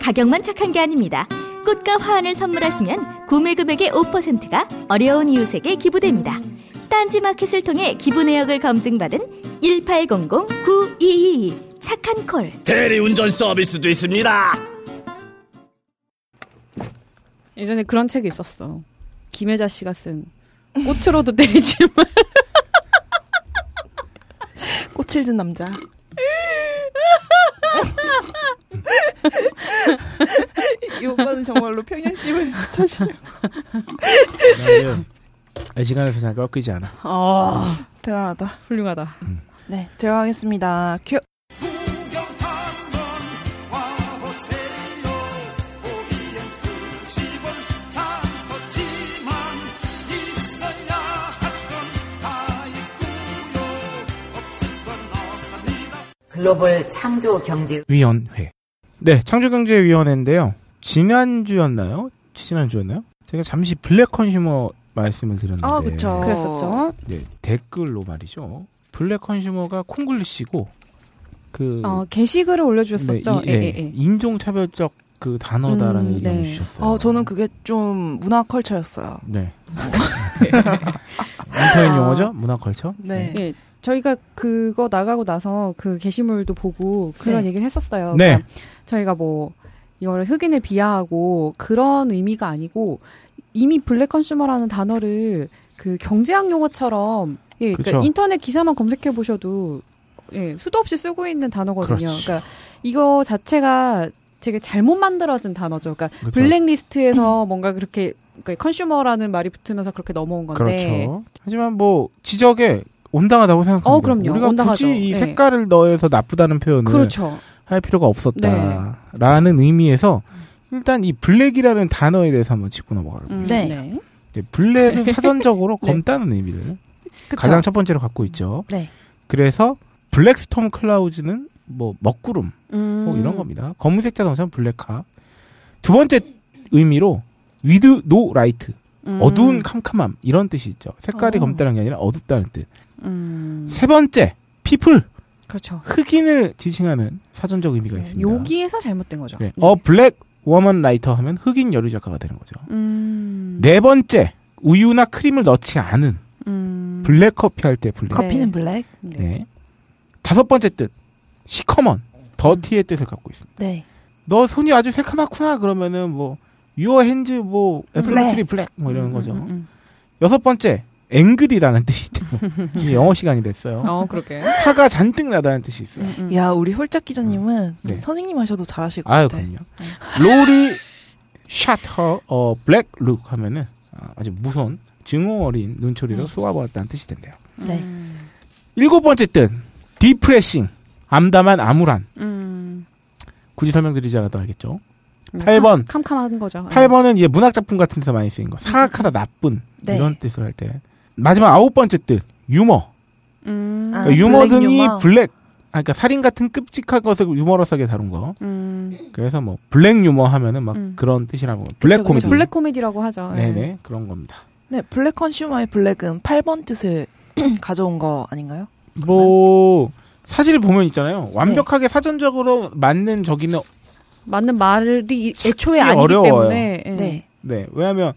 가격만 착한 게 아닙니다. 꽃과 화환을 선물하시면 구매 금액의 5%가 어려운 이웃에게 기부됩니다. 딴지마켓을 통해 기부 내역을 검증받은 1800-9222 착한 콜 대리운전 서비스도 있습니다. 예전에 그런 책이 있었어. 김혜자 씨가 쓴 꽃으로도 때리지 말. *laughs* 꽃을 든 남자. *laughs* 이 오빠는 정말로 평양심을 타시려. 나는 이 시간에서 잘 꺾이지 않아. 아, 대단하다. 훌륭하다. 네, 들어가겠습니다. 큐. 글로벌 창조 경제 위원회. 네, 창조 경제 위원회인데요. 지난주였나요? 지난주였나요? 제가 잠시 black consumer 말씀을 드렸는데. 아, 그쵸. 그랬었죠. 네, 댓글로 말이죠. black consumer가 콩글리시고 그 어, 게시글을 올려주셨었죠. 네, 이- 예, 네, 예, 예. 인종차별적 그 단어다라는 음, 의견을 네. 주셨어요. 어, 저는 그게 좀 문화 culture였어요. 네. *laughs* 인터넷 아. 용어죠? 문화 culture? 네. 예, 저희가 그거 나가고 나서 그 게시물도 보고 그런 네. 얘기를 했었어요. 네. 그러니까 저희가 뭐 이거를 흑인을 비하하고 그런 의미가 아니고 이미 black consumer라는 단어를 그 경제학 용어처럼 예, 그러니까. 인터넷 기사만 검색해 보셔도 예, 수도 없이 쓰고 있는 단어거든요. 그렇죠. 그러니까 이거 자체가 되게 잘못 만들어진 단어죠. 그러니까 그렇죠. 블랙리스트에서 뭔가 그렇게 그러니까 consumer라는 말이 붙으면서 그렇게 넘어온 건데 그렇죠. 하지만 뭐 지적에 온당하다고 생각합니다. 어, 그럼요. 우리가 온당하죠. 굳이 이 네. 색깔을 넣어서 나쁘다는 표현을 그렇죠. 할 필요가 없었다라는 의미에서 일단 이 black이라는 단어에 대해서 한번 짚고 넘어가요. 음, 네. black은 *laughs* 사전적으로 네. 검다는 의미를 그쵸? 가장 첫 번째로 갖고 있죠. 네. 그래서 black storm clouds는 뭐 먹구름 음. 뭐 이런 겁니다. 검은색 자동차는 black car. 두 번째 의미로 with no light 음. 어두운 캄캄함 이런 뜻이 있죠. 색깔이 어. 검다는 게 아니라 어둡다는 뜻. 음. 세 번째 people 그렇죠. 흑인을 지칭하는 사전적 의미가 있습니다. 여기에서 잘못된 거죠. 네. 어 black woman writer 하면 흑인 여류 작가가 되는 거죠. 음. 네 번째 우유나 크림을 넣지 않은 음. 블랙 커피 할 때 블랙. 네. 커피는 블랙? 네. 네. 다섯 번째 뜻 시커먼 더티의 뜻을 갖고 있습니다. 네. 너 손이 아주 새카맣구나 그러면은 뭐 your hands 뭐 absolutely black 뭐 이러는 음, 거죠. 음, 음, 여섯 번째 angry라는 뜻이 있대요. 이게 영어 시간이 됐어요. 음. 어, 그러게. 화가 잔뜩 나다는 뜻이 있어요. 음, 음. 야, 우리 홀짝 기자님은 네. 선생님 하셔도 잘하실 것 아유 같아. 그럼요. Rory shot her a black look 하면은 아, 아주 무서운 증오 어린 눈초리로 음. 쏘아보았다는 뜻이 된대요. 네. 음. 일곱 번째 뜻 depressing 암담한 암울한 음. 굳이 설명드리지 않아도 알겠죠. 음, 8번. 캄, 캄캄한 거죠. 8번은 이제 문학 작품 같은 데서 많이 쓰인 거 *laughs* 사악하다 나쁜 네. 이런 뜻을 할 때 마지막 아홉 번째 뜻 유머 음. 아, 그러니까 유머 블랙 등이 유머. 블랙 아, 그러니까 살인 같은 끔찍한 것을 유머러스하게 다룬 거 음. 그래서 뭐 블랙 유머 하면은 막 음. 그런 뜻이라고 블랙 그쵸, 코미디. 블랙 코미디라고 하죠. 예. 네네 그런 겁니다. 네, 블랙 컨슈머의 블랙은 8번 뜻을 *clears throat* 가져온 거 아닌가요? 뭐 사실 보면 있잖아요. 네. 완벽하게 사전적으로 맞는 저기는 맞는 말이 애초에 아니기 어려워요. 때문에. 예. 네. 네 왜냐하면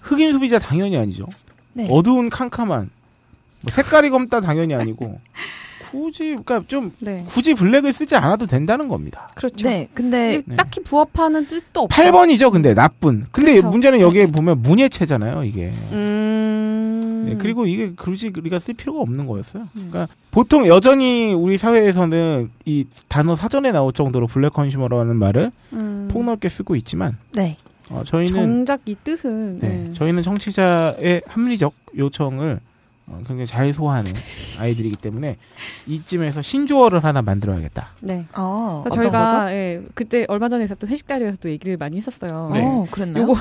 흑인 소비자 당연히 아니죠. 네. 어두운 캄캄한 뭐 색깔이 검다 당연히 아니고 *laughs* 굳이 그러니까 좀 네. 굳이 블랙을 쓰지 않아도 된다는 겁니다. 그렇죠. 네, 근데 이게 딱히 부합하는 뜻도 없어. 8번이죠, 근데 나쁜. 근데 그쵸. 문제는 여기에 네. 보면 문예체잖아요, 이게. 음. 네, 그리고 이게 굳이 우리가 쓸 필요가 없는 거였어요. 그러니까 보통 여전히 우리 사회에서는 이 단어 사전에 나올 정도로 블랙 컨슈머라는 말을 음. 폭넓게 쓰고 있지만 네. 어, 저희는 정작 이 뜻은 네, 예. 저희는 청취자의 합리적 요청을 어, 굉장히 잘 소화하는 아이들이기 때문에 이쯤에서 신조어를 하나 만들어야겠다. 네. 어, 저희가 거죠? 예, 그때 얼마 전에 있었던 회식 자리에서도 얘기를 많이 했었어요. 네. 어, 그랬나요? 요거 *laughs*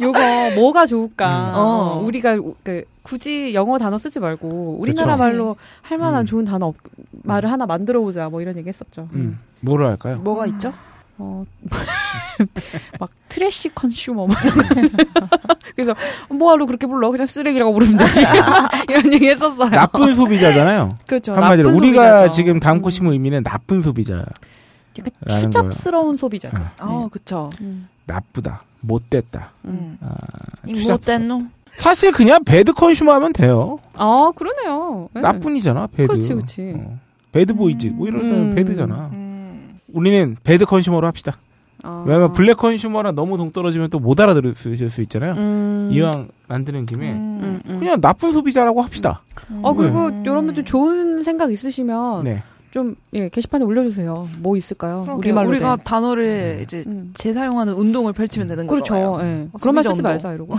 요거 뭐가 좋을까? 음. 어. 어, 우리가 그 굳이 영어 단어 쓰지 말고 우리나라 그쵸. 말로 할 만한 음. 좋은 단어 없- 말을 하나 만들어 보자. 뭐 이런 얘기 했었죠. 음, 뭐를 할까요? 뭐가 있죠? 어, *laughs* 막 trash consumer 막 이런 거. *laughs* 그래서 뭐하러 그렇게 불러? 그냥 쓰레기라고 부르면 되지. *laughs* 이런 얘기 했었어요. 나쁜 소비자잖아요. 그렇죠. 한마디로 우리가 소비자죠. 지금 담고 음. 심은 의미는 나쁜 소비자. 약간 추잡스러운 소비자죠. 아. 어, 그쵸. 음. 나쁘다, 못됐다. 음. 음. 아, 놈. 사실 그냥 bad consumer 하면 돼요. 아 그러네요. 네. 나쁜이잖아, bad. 그렇지, 그렇지. 어. bad boys, 뭐 이럴 때는 음. bad잖아. 음. 우리는 bad consumer로 합시다. 아. 왜냐면 블랙 컨슈머랑 너무 동떨어지면 또 못 알아들으실 수 있잖아요. 음. 이왕 만드는 김에 음. 음, 음. 그냥 나쁜 소비자라고 합시다. 어 그리고 음. 여러분들 좋은 생각 있으시면 네. 좀 예, 게시판에 올려주세요. 뭐 있을까요? 우리말로 우리가 된. 단어를 이제 음. 재사용하는 운동을 펼치면 되는 그렇죠. 거잖아요. 예. 어, 그런 말 쓰지 운동. 말자 이러고.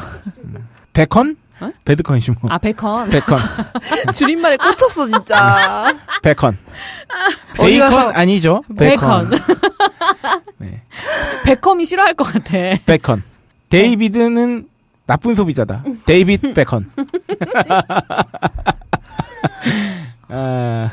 베컨 어? bad consumer. 아 베컨. 베컨. *laughs* 줄임말에 꽂혔어 진짜. 베컨. 어디 베이컨 가서- 아니죠? 베컨. 네. 베컴이 싫어할 것 같아. 베컨. 데이비드는 나쁜 소비자다. 데이비드 베컨. *laughs* 아,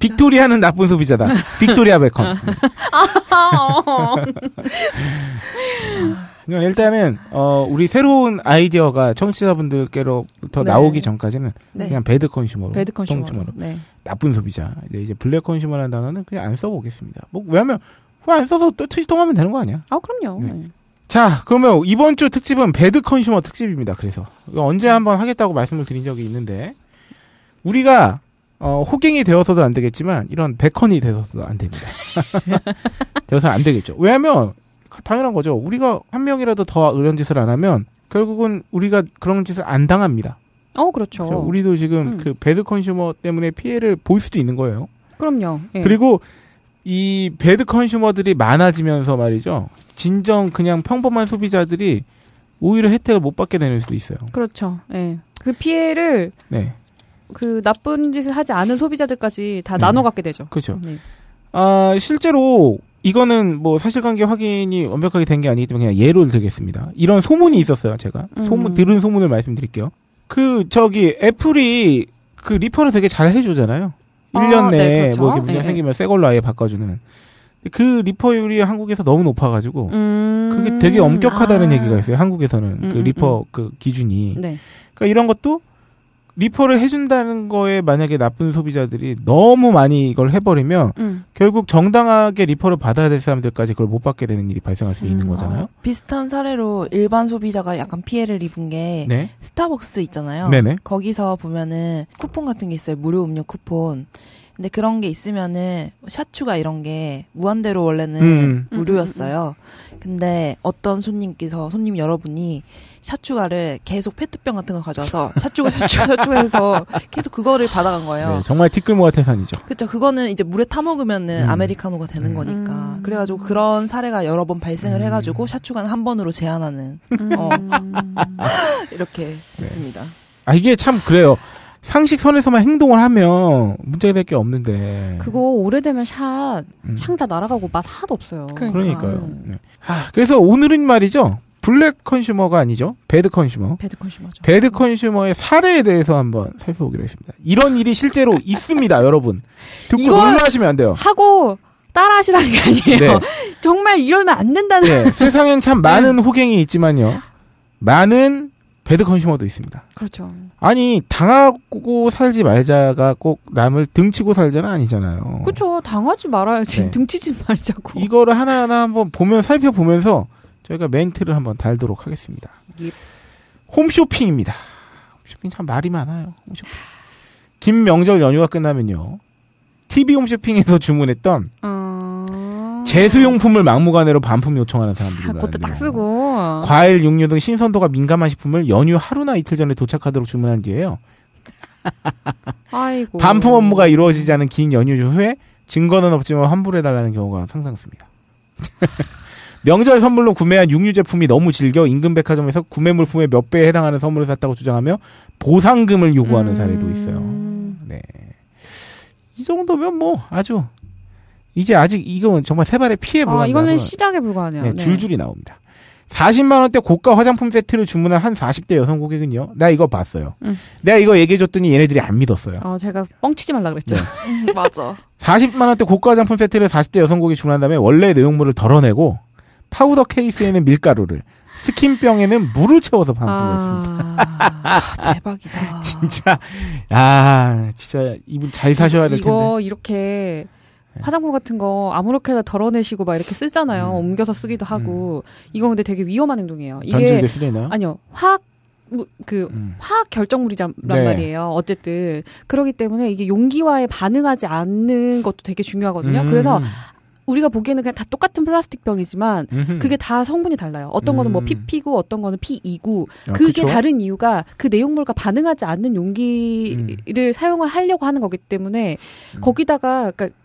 빅토리아는 나쁜 소비자다. 빅토리아 베컨. 그냥 *laughs* 일단은 어 우리 새로운 아이디어가 청취자분들께로부터 네. 나오기 전까지는 네. 그냥 bad consumer로, bad consumer. 통칭으로 네. 나쁜 소비자. 이제, 이제 블랙 컨슈머라는 단어는 그냥 안 써보겠습니다. 뭐 왜냐면 그거 안 써서 또 tweeting하면 되는 거 아니야? 아 그럼요. 네. 네. 자, 그러면 이번 주 특집은 bad consumer 특집입니다. 그래서 언제 한번 하겠다고 말씀을 드린 적이 있는데 우리가 어, 호갱이 되어서도 안 되겠지만 이런 베컨이 되어서도 안 됩니다. *laughs* 되어서 안 되겠죠. 왜냐하면 당연한 거죠. 우리가 한 명이라도 더 이런 짓을 안 하면 결국은 우리가 그런 짓을 안 당합니다. 어 그렇죠. 그래서 우리도 지금 음. 그 bad consumer 때문에 피해를 볼 수도 있는 거예요. 그럼요. 예. 그리고 이 bad consumer들이 많아지면서 말이죠. 진정 그냥 평범한 소비자들이 오히려 혜택을 못 받게 되는 수도 있어요. 그렇죠. 예. 그 피해를 네. 그 나쁜 짓을 하지 않은 소비자들까지 다 네. 나눠 갖게 되죠. 그렇죠. 네. 아, 실제로 이거는 뭐 사실관계 확인이 완벽하게 된 게 아니기 때문에 그냥 예를 들겠습니다. 이런 소문이 있었어요, 제가. 소문, 음. 들은 소문을 말씀드릴게요. 그, 저기, 애플이 그 리퍼를 되게 잘 해주잖아요. 아, 1년 내에 네, 그렇죠. 뭐 이렇게 문제 네, 생기면 새 걸로 아예 바꿔주는. 그 리퍼율이 한국에서 너무 높아가지고 음. 그게 되게 엄격하다는 아. 얘기가 있어요. 한국에서는 음, 그 음, 리퍼 그 기준이. 네. 그러니까 이런 것도 리퍼를 해준다는 거에 만약에 나쁜 소비자들이 너무 많이 이걸 해버리면 음. 결국 정당하게 리퍼를 받아야 될 사람들까지 그걸 못 받게 되는 일이 발생할 수 있는 음. 거잖아요. 어, 비슷한 사례로 일반 소비자가 약간 피해를 입은 게 네. 스타벅스 있잖아요. 네네. 거기서 보면은 쿠폰 같은 게 있어요. 무료 음료 쿠폰. 근데 그런 게 있으면은 샷추가 이런 게 무한대로 원래는 음. 무료였어요. 근데 어떤 손님께서 손님 여러분이 샷추가를 계속 페트병 같은 거 가져와서 샷추가 샷추가 샷추가 해서 계속 그거를 받아간 거예요. 네, 정말 티끌모아 태산이죠. 그쵸. 그거는 이제 물에 타 먹으면은 음. 아메리카노가 되는 음. 거니까. 음. 그래가지고 그런 사례가 여러 번 발생을 음. 해가지고 샷추가는 한 번으로 제한하는 어. 음. *laughs* 이렇게 네. 있습니다. 아 이게 참 그래요. 상식선에서만 행동을 하면 문제가 될 게 없는데. 그거 오래되면 샷 음. 향 다 날아가고 맛 하나도 없어요. 그러니까. 그러니까 요. 네. 아, 그래서 오늘은 말이죠. 블랙 컨슈머가 아니죠. bad consumer. bad consumer죠. bad consumer의 사례에 대해서 한번 살펴보기로 했습니다. 이런 일이 실제로 *laughs* 있습니다, 여러분. 듣고 놀라시면 안 돼요. 하고 따라하시라는 게 아니에요. 네. 정말 이러면 안 된다는. 네, *laughs* 세상엔 참 많은 호갱이 있지만요. 많은 배드 컨슈머도 있습니다. 그렇죠. 아니, 당하고 살지 말자가 꼭 남을 등치고 살자는 아니잖아요. 그렇죠. 당하지 말아야지. 네. *laughs* 등치지 말자고. 이거를 하나하나 한번 보면 살펴보면서 저희가 멘트를 한번 달도록 하겠습니다. 예. 홈쇼핑입니다. 홈쇼핑 참 말이 많아요. 홈쇼핑. 긴 명절 연휴가 끝나면요. TV 홈쇼핑에서 주문했던 어... 제수용품을 막무가내로 반품 요청하는 사람들이 아, 그것도 딱 많아요. 쓰고. 과일, 육류 등 신선도가 민감한 식품을 연휴 하루나 이틀 전에 도착하도록 주문한 뒤에요. *laughs* 아이고. 반품 업무가 이루어지지 않은 긴 연휴 후에 증거는 없지만 환불해달라는 경우가 상당수입니다. *laughs* 명절 선물로 구매한 육류 제품이 너무 질겨 인근 백화점에서 구매 물품의 몇 배에 해당하는 선물을 샀다고 주장하며 보상금을 요구하는 음. 사례도 있어요. 네. 이 정도면 뭐 아주 이제 아직 이건 정말 새 발의 피에 아, 불과한 이거는 시작에 불과하네요. 네, 네. 줄줄이 나옵니다. 40만 원대 고가 화장품 세트를 주문한 한 40대 여성 고객은요. 나 이거 봤어요. 음. 내가 이거 얘기해 줬더니 얘네들이 안 믿었어요. 어, 제가 뻥치지 말라 그랬죠. 네. *laughs* 맞아. 40만 원대 고가 화장품 세트를 40대 여성 고객이 주문한 다음에 원래 내용물을 덜어내고 파우더 케이스에는 밀가루를 스킨병에는 물을 채워서 반품했습니다. 아, 대박이다. *laughs* 진짜 아 진짜 이분 잘 사셔야 될 텐데. 네. 이거 이렇게 화장품 같은 거 아무렇게나 덜어내시고 막 이렇게 쓰잖아요. 음. 옮겨서 쓰기도 하고. 이건 근데 되게 위험한 행동이에요. 이게 쓰려나요? 아니요. 화학 무- 그 음. 화학 결정물이란 네. 말이에요. 어쨌든 그렇기 때문에 이게 용기와에 반응하지 않는 것도 되게 중요하거든요. 음. 그래서 우리가 보기에는 그냥 다 똑같은 플라스틱 병이지만 음흠. 그게 다 성분이 달라요. 어떤 거는 뭐 음. PP고 어떤 거는 PE고 아, 그게 그쵸? 다른 이유가 그 내용물과 반응하지 않는 용기를 사용을 하려고 하는 거기 때문에 음. 거기다가 그러니까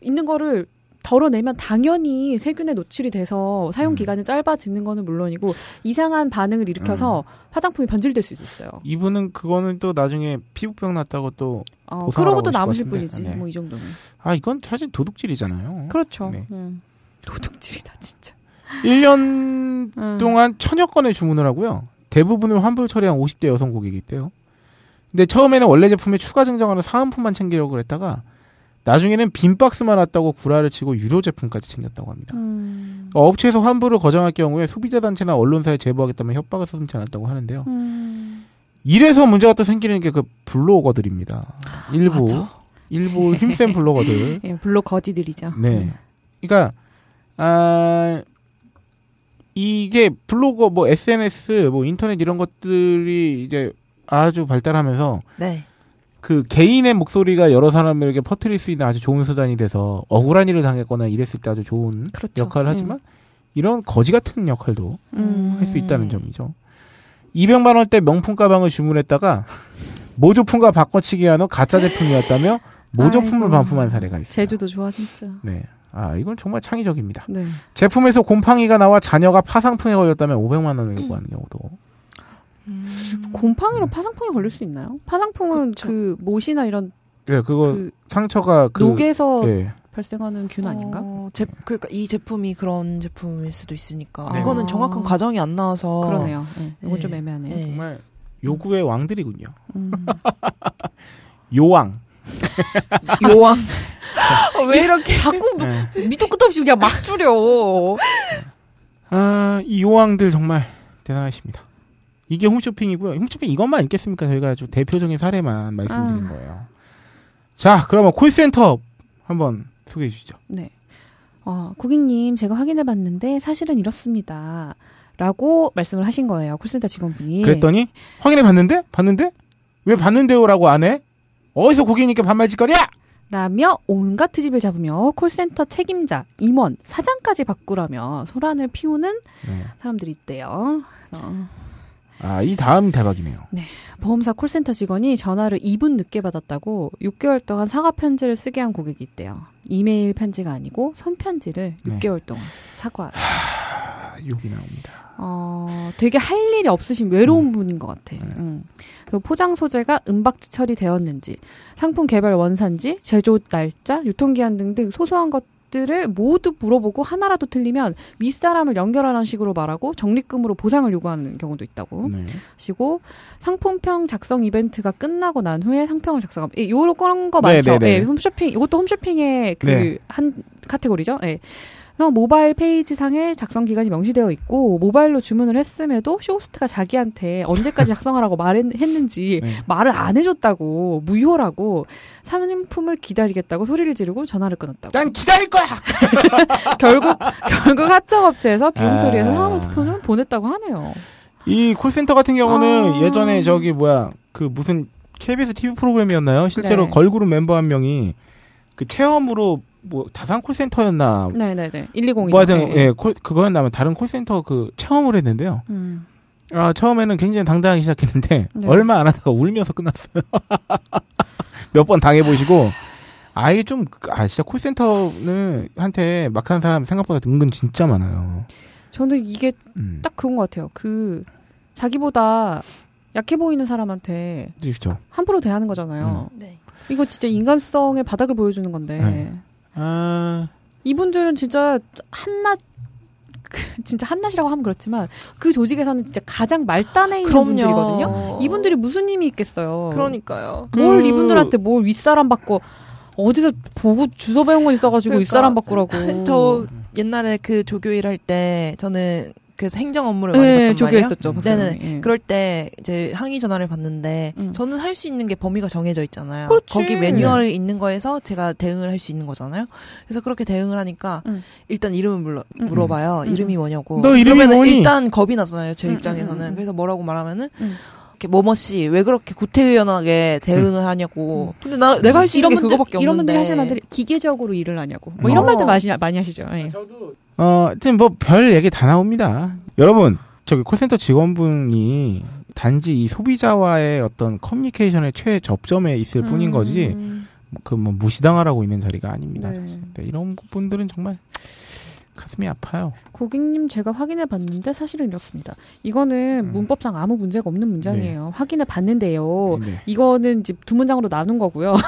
있는 거를 덜어내면 당연히 세균에 노출이 돼서 사용 음. 기간이 짧아지는 거는 물론이고 이상한 반응을 일으켜서 화장품이 변질될 수도 있어요. 이분은 그거는 또 나중에 피부병 났다고 또 어, 그러고도 하고 남으실 뿐이지. 뭐이 정도는. 아, 이건 사실 도둑질이잖아요. 그렇죠. 네. 음. 도둑질이다 진짜. 1년 음. 동안 천여 건의 주문을 하고요. 대부분을 환불 처리한 50대 여성 고객이 있대요. 근데 처음에는 원래 제품에 추가 증정하는 사은품만 챙기려고 그랬다가 나중에는 빈 박스만 왔다고 구라를 치고 유료 제품까지 챙겼다고 합니다. 음. 업체에서 환불을 거정할 경우에 소비자 단체나 언론사에 제보하겠다면 협박을 서슴지 않았다고 하는데요. 음. 이래서 문제가 또 생기는 게 그 블로거들입니다. 일부 맞아. 일부 힘센 블로거들. *laughs* 예, 블록 거지들이죠. 네. 그러니까 아 이게 블로거 뭐 SNS 뭐 인터넷 이런 것들이 이제 아주 발달하면서 네. 그 개인의 목소리가 여러 사람에게 퍼뜨릴 수 있는 아주 좋은 수단이 돼서 억울한 일을 당했거나 이랬을 때 아주 좋은 그렇죠. 역할을 하지만 이런 거지 같은 역할도 음. 할수 있다는 점이죠. 200만 원대 명품 가방을 주문했다가 *laughs* 모조품과 바꿔치기 한 후 가짜 제품이었다며 모조품을 아이고. 반품한 사례가 있어요. 제주도 좋아 진짜. 네. 아, 이건 정말 창의적입니다. 네. 제품에서 곰팡이가 나와 자녀가 파상풍에 걸렸다면 500만 원을 요구하는 경우도. 곰팡이로 파상풍에 걸릴 수 있나요? 파상풍은 그쵸. 그 못이나 이런 네, 그거 그 상처가 그 녹에서 예. 발생하는 균 아닌가? 어, 제, 그러니까 이 제품이 그런 제품일 수도 있으니까 네. 이거는 아. 정확한 과정이 안 나와서 그러네요. 네. 이건 네. 좀 애매하네요. 네. 정말 요구의 왕들이군요. 음. *laughs* 요왕. *laughs* 요왕 왜 이렇게 자꾸 네. 밑도 끝도 없이 그냥 막 줄여. 아, 이 요왕들 정말 대단하십니다. 이게 홈쇼핑이고요. 홈쇼핑 이것만 있겠습니까? 저희가 아주 대표적인 사례만 말씀드린 아. 거예요. 자, 그러면 콜센터 한번 소개해 주시죠. 네. 어, 고객님, 제가 확인해 봤는데 사실은 이렇습니다. 라고 말씀을 하신 거예요. 콜센터 직원분이. 그랬더니 확인해 봤는데? 봤는데? 왜 봤는데요라고 안 해? 어디서 고객님께 반말짓거리야? 라며 온갖 트집을 잡으며 콜센터 책임자, 임원, 사장까지 바꾸라며 소란을 피우는 네. 사람들이 있대요. 어. 아, 이 다음 대박이네요. 보험사 콜센터 직원이 전화를 2분 늦게 받았다고 6개월 동안 사과 편지를 쓰게 한 고객이 있대요. 이메일 편지가 아니고 손편지를 네. 6개월 동안 사과. 아, 욕이 나옵니다. 어, 되게 할 일이 없으신 외로운 음. 분인 것 같아. 네. 음. 포장 소재가 은박지 처리되었는지, 상품 개발 원산지, 제조 날짜, 유통기한 등등 소소한 것 들을 모두 물어보고 하나라도 틀리면 윗사람을 연결하는 식으로 말하고 적립금으로 보상을 요구하는 경우도 있다고 네. 하시고 상품평 작성 이벤트가 끝나고 난 후에 상평을 작성함. 예, 요런 거 네, 많죠. 네, 네. 예, 홈쇼핑 이것도 홈쇼핑의 그 네. 한 카테고리죠. 예. 그래서 모바일 페이지 상에 작성 기간이 명시되어 있고 모바일로 주문을 했음에도 쇼호스트가 자기한테 언제까지 작성하라고 *laughs* 말했는지 네. 말을 안 해줬다고 무효라고 상품을 기다리겠다고 소리를 지르고 전화를 끊었다고. 난 기다릴 거야! *laughs* 결국 결국 하청업체에서 비용 아. 처리해서 상품을 보냈다고 하네요. 이 콜센터 같은 경우는 아. 예전에 저기 뭐야, 그 무슨 KBS TV 프로그램이었나요? 실제로 네. 걸그룹 멤버 한 명이 그 체험으로 뭐 다산 콜센터였나 네네네. 120이죠. 뭐 하여튼 예, 콜, 그거였나면 다른 콜센터 그 체험을 했는데요. 음. 아, 처음에는 굉장히 당당하게 시작했는데 *laughs* 네. 얼마 안 하다가 울면서 끝났어요. *laughs* 몇 번 당해 보시고 아 이게 좀아 진짜 콜센터는 한테 막하는 사람 생각보다 은근 진짜 많아요. 저는 이게 음. 딱 그건 것 같아요. 그 자기보다 약해 보이는 사람한테 그렇죠. 함부로 대하는 거잖아요. 네. 이거 진짜 인간성의 바닥을 보여주는 건데 네. 아 이분들은 진짜 한낱 그 진짜 한낱이라고 하면 그렇지만 그 조직에서는 진짜 가장 말단에 있는 분들이거든요. 이분들이 무슨 힘이 있겠어요. 그러니까요. 뭘 그- 이분들한테 뭘 윗사람 받고 어디서 보고 주소 배운 거 있어가지고 그러니까 윗사람 바꾸라고. 저 옛날에 그 조교 일할 때 저는 그래서 행정 업무를 많이 네, 봤단 말이에요. 조교했었죠. 네네. 예. 그럴 때 이제 항의 전화를 받는데 음. 저는 할 수 있는 게 범위가 정해져 있잖아요. 그렇지. 거기 매뉴얼에 있는 거에서 제가 대응을 할 수 있는 거잖아요. 그래서 그렇게 대응을 하니까 음. 일단 이름을 물어, 음. 물어봐요. 음. 이름이 뭐냐고. 너 이름이 그러면은 뭐니? 일단 겁이 났잖아요. 제 음, 입장에서는. 음, 음. 그래서 뭐라고 말하면은 음. 이렇게 뭐뭐 씨 왜 그렇게 구태의연하게 대응을 하냐고. 근데 나 내가 할 수 있는 게 분들- 그거밖에 없는데. 이런 분들이 하실 말들이 기계적으로 일을 하냐고. 뭐 어. 이런 말들 많이, 많이 하시죠. 예. 어, 하여튼 뭐 별 얘기 다 나옵니다. 여러분, 저기 콜센터 직원분이 단지 이 소비자와의 어떤 커뮤니케이션의 최접점에 있을 뿐인 거지 음. 그뭐 무시당하라고 있는 자리가 아닙니다. 네. 사실. 네, 이런 분들은 정말 가슴이 아파요. 고객님 제가 확인해 봤는데 사실은 이렇습니다. 이거는 음. 문법상 아무 문제가 없는 문장이에요. 확인해 봤는데요. 네. 이거는 이제 두 문장으로 나눈 거고요. *laughs*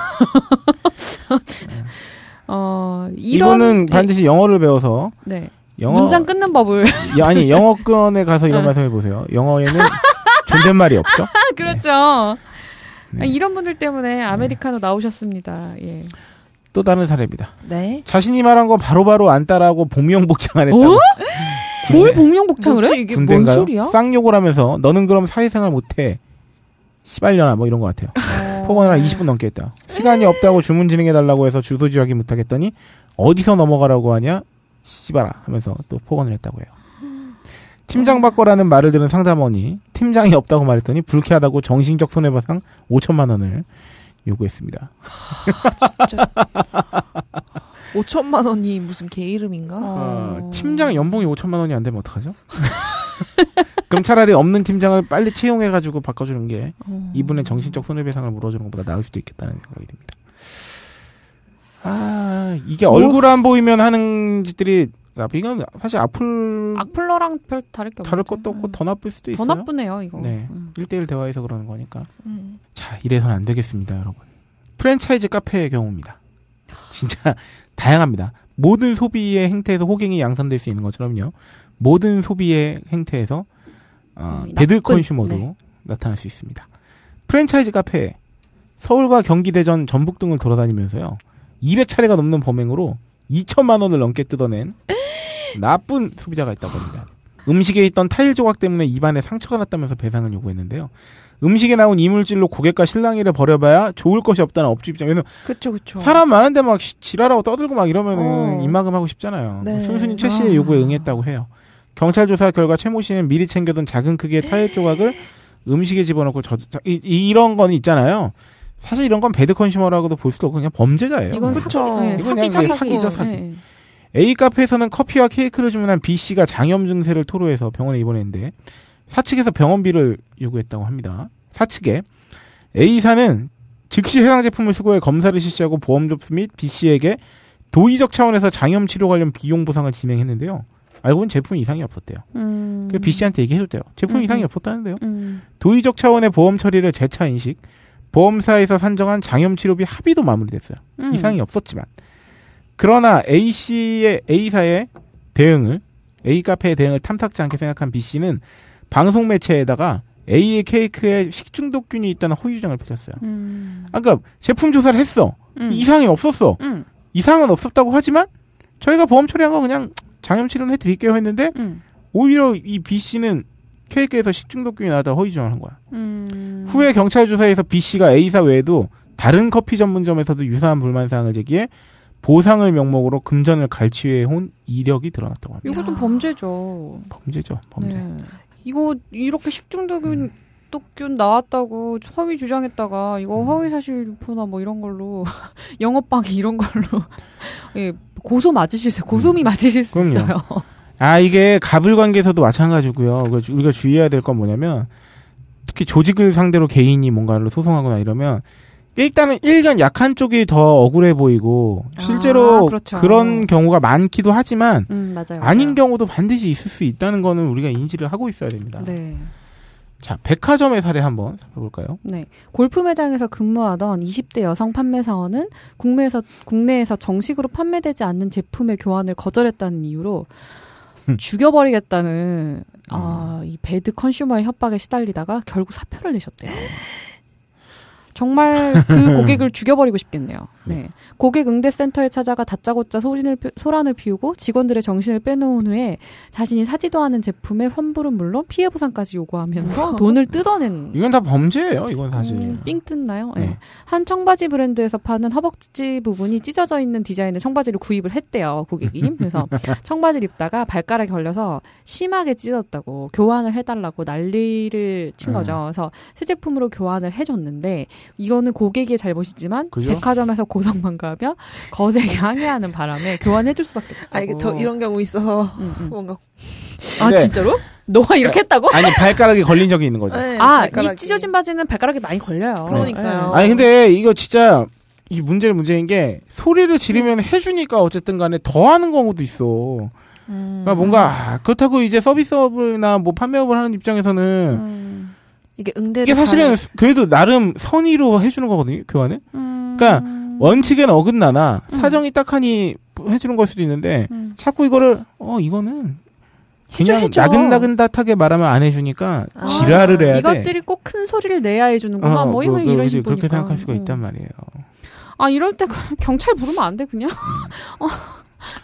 어, 이런 이거는 네, 반드시 영어를 배워서 네. 영어 문장 끊는 법을 *laughs* 야, 아니 영어권에 가서 이런 말씀 해보세요. 영어에는 존댓말이 없죠. *laughs* 그렇죠. 네. 아, 이런 분들 때문에 아메리카노 나오셨습니다. 예. 또 다른 사례입니다. 네. 자신이 말한 거 바로바로 안 따라하고 복명 복장 안 했다고. 어? 뭘 군대- 복명 복창을 뭐지 해? 이게 뭔 군대인가요? 소리야? 쌍욕을 하면서 너는 그럼 사회생활 못해. 시발려나 뭐 이런 것 같아요. 폭언을 한 20분 넘게 했다. 시간이 없다고 주문 진행해달라고 해서 주소 지하기 못하겠더니 어디서 넘어가라고 하냐? 씨발아 하면서 또 폭언을 했다고 해요. 팀장 바꿔라는 말을 들은 상담원이 팀장이 없다고 말했더니 불쾌하다고 정신적 손해배상 5천만 원을 요구했습니다. 5천만 원이 무슨 개 이름인가? 어, 팀장 연봉이 5천만 원이 안 되면 어떡하죠? *laughs* *laughs* 그럼 차라리 없는 팀장을 빨리 채용해가지고 바꿔주는 게 어. 이분의 정신적 손해배상을 물어주는 것보다 나을 수도 있겠다는 생각이 듭니다. 아 이게 얼굴 안 보이면 하는 짓들이 나- 이건 사실 악플 악플러랑 별 다를 게. 다를 것도 없고 더 나쁠 수도 더 있어요. 나쁘네요, 이거. 네. 음. 1대1 대화에서 그러는 거니까. 음. 자, 이래서는 안 되겠습니다, 여러분. 프랜차이즈 카페의 경우입니다. 진짜 *laughs* 다양합니다. 모든 소비의 행태에서 호갱이 양산될 수 있는 것처럼요. 모든 소비의 행태에서 어, 음, bad 나쁜, consumer도 네. 나타날 수 있습니다. 프랜차이즈 카페 서울과 경기 대전 전북 등을 돌아다니면서요. 200차례가 넘는 범행으로 2천만 원을 넘게 뜯어낸 *gasps* 나쁜 소비자가 있다고 합니다. 음식에 있던 타일 조각 때문에 입안에 상처가 났다면서 배상을 요구했는데요. 음식에 나온 이물질로 고객과 실랑이를 벌여봐야 좋을 것이 없다는 업주 입장에서 그쵸 그쵸. 사람 많은데 막 시- 지랄하고 떠들고 막 이러면은 어. 입막음하고 싶잖아요. 네. 순순히 최 씨의 아. 요구에 응했다고 해요. 경찰 조사 결과 최모 씨는 미리 챙겨둔 작은 크기의 타일 조각을 음식에 집어넣고 저, 자- 이, 이런 건 있잖아요. 사실 이런 건 배드 컨슈머라고도 볼 수도 없고 그냥 범죄자예요. 이건. 사기, 네, 이건 사기, 그냥 사기, 사기죠, 사기. 네. A 카페에서는 커피와 케이크를 주문한 B 씨가 장염 증세를 토로해서 병원에 입원했는데 사측에서 병원비를 요구했다고 합니다. 사측에 A사는 즉시 해당 제품을 수거해 검사를 실시하고 보험 접수 및 B 씨에게 도의적 차원에서 장염 치료 관련 비용 보상을 진행했는데요. 알고 보니 제품 이상이 없었대요. 음. 그 B 씨한테 얘기해줬대요. 제품 음, 이상이 음. 없었다는데요. 음. 도의적 차원의 보험 처리를 재차 인식, 보험사에서 산정한 장염 치료비 합의도 마무리됐어요. 음. 이상이 없었지만 그러나 A 씨의 A사의 대응을 A 카페의 대응을 탐탁지 않게 생각한 B 씨는 방송 매체에다가 A의 케이크에 식중독균이 있다는 주장을 펼쳤어요. 음. 아까 제품 조사를 했어. 음. 이상이 없었어. 음. 이상은 없었다고 하지만 저희가 보험 처리한 거 그냥 장염 치료는 해드릴게요 했는데 음. 오히려 이 B 씨는 케이크에서 식중독균이 나왔다 허위 주장을 한 거야. 음. 후에 경찰 조사에서 B 씨가 A사 외에도 다른 커피 전문점에서도 유사한 불만 사항을 제기해 보상을 명목으로 금전을 갈취해 온 이력이 드러났다고 합니다. 이것도 범죄죠. 범죄죠, 범죄. 네. 이거 이렇게 식중독균 독균 나왔다고 허위 주장했다가 이거 음. 허위 사실 유포나 뭐 이런 걸로 *laughs* 영업방해 이런 걸로 예, 고소 맞으실 수 고소미 맞으실 수 음. 그럼요. 있어요. 아 이게 가불 관계에서도 마찬가지고요. 우리가 주의해야 될 건 뭐냐면 특히 조직을 상대로 개인이 뭔가를 소송하거나 이러면 일단은 일견 약한 쪽이 더 억울해 보이고 실제로 아, 그렇죠. 그런 경우가 많기도 하지만 음 맞아요. 아닌 맞아요. 경우도 반드시 있을 수 있다는 거는 우리가 인지를 하고 있어야 됩니다. 네. 자, 백화점의 사례 한번 살펴볼까요? 네. 골프 매장에서 근무하던 20대 여성 판매사원은 국내에서, 국내에서 정식으로 판매되지 않는 제품의 교환을 거절했다는 이유로 음. 죽여버리겠다는 아, 이 배드 컨슈머의 협박에 시달리다가 결국 사표를 내셨대요. *laughs* 정말 그 *laughs* 고객을 죽여버리고 싶겠네요. 네. 고객 응대 센터에 찾아가 다짜고짜 소린을, 피- 소란을 피우고 직원들의 정신을 빼놓은 후에 자신이 사지도 않은 제품의 환불은 물론 피해 보상까지 요구하면서 *laughs* 돈을 뜯어낸 이건 다 범죄예요, 이건 사실. 음, 삥 뜯나요? 네. 네. 한 청바지 브랜드에서 파는 허벅지 부분이 찢어져 있는 디자인의 청바지를 구입을 했대요, 고객이. *laughs* 그래서 청바지를 입다가 발가락이 걸려서 심하게 찢었다고 교환을 해달라고 난리를 친 음. 거죠. 그래서 새 제품으로 교환을 해줬는데 이거는 고객의 잘못이지만 그죠? 백화점에서 고성방가하며 거세게 항의하는 바람에 교환해줄 수밖에 없다고. 아 이게 저 이런 경우 있어서 음, 음. 뭔가 아 네. 진짜로? 너가 이렇게 했다고? 아니, 발가락이 걸린 적이 있는 거죠. 네, 아, 발가락이. 이 찢어진 바지는 발가락이 많이 걸려요. 그러니까요. 네. 아니, 근데 이거 진짜 이 문제는 문제인 게 소리를 지르면 해주니까 어쨌든 간에 더 하는 경우도 있어. 음. 그러니까 뭔가 아, 그렇다고 이제 서비스업이나 뭐 판매업을 하는 입장에서는 음. 이게 응대를 이게 사실은 잘- 그래도 나름 선의로 해주는 거거든요 교환은. 음. 그러니까 원칙엔 어긋나나 음. 사정이 딱하니 해주는 걸 수도 있는데 음. 자꾸 이거를 어 이거는 해줘, 그냥 해줘. 나긋나긋하게 말하면 안 해주니까 아. 지랄을 해야 돼. 이것들이 꼭 큰 소리를 내야 해주는구만. 어, 뭐 그- 이런 그- 이런. 식으로 그렇게 보니까. 생각할 수가 음. 있단 말이에요. 아 이럴 때 *laughs* 경찰 부르면 안 돼 그냥. *laughs* 어,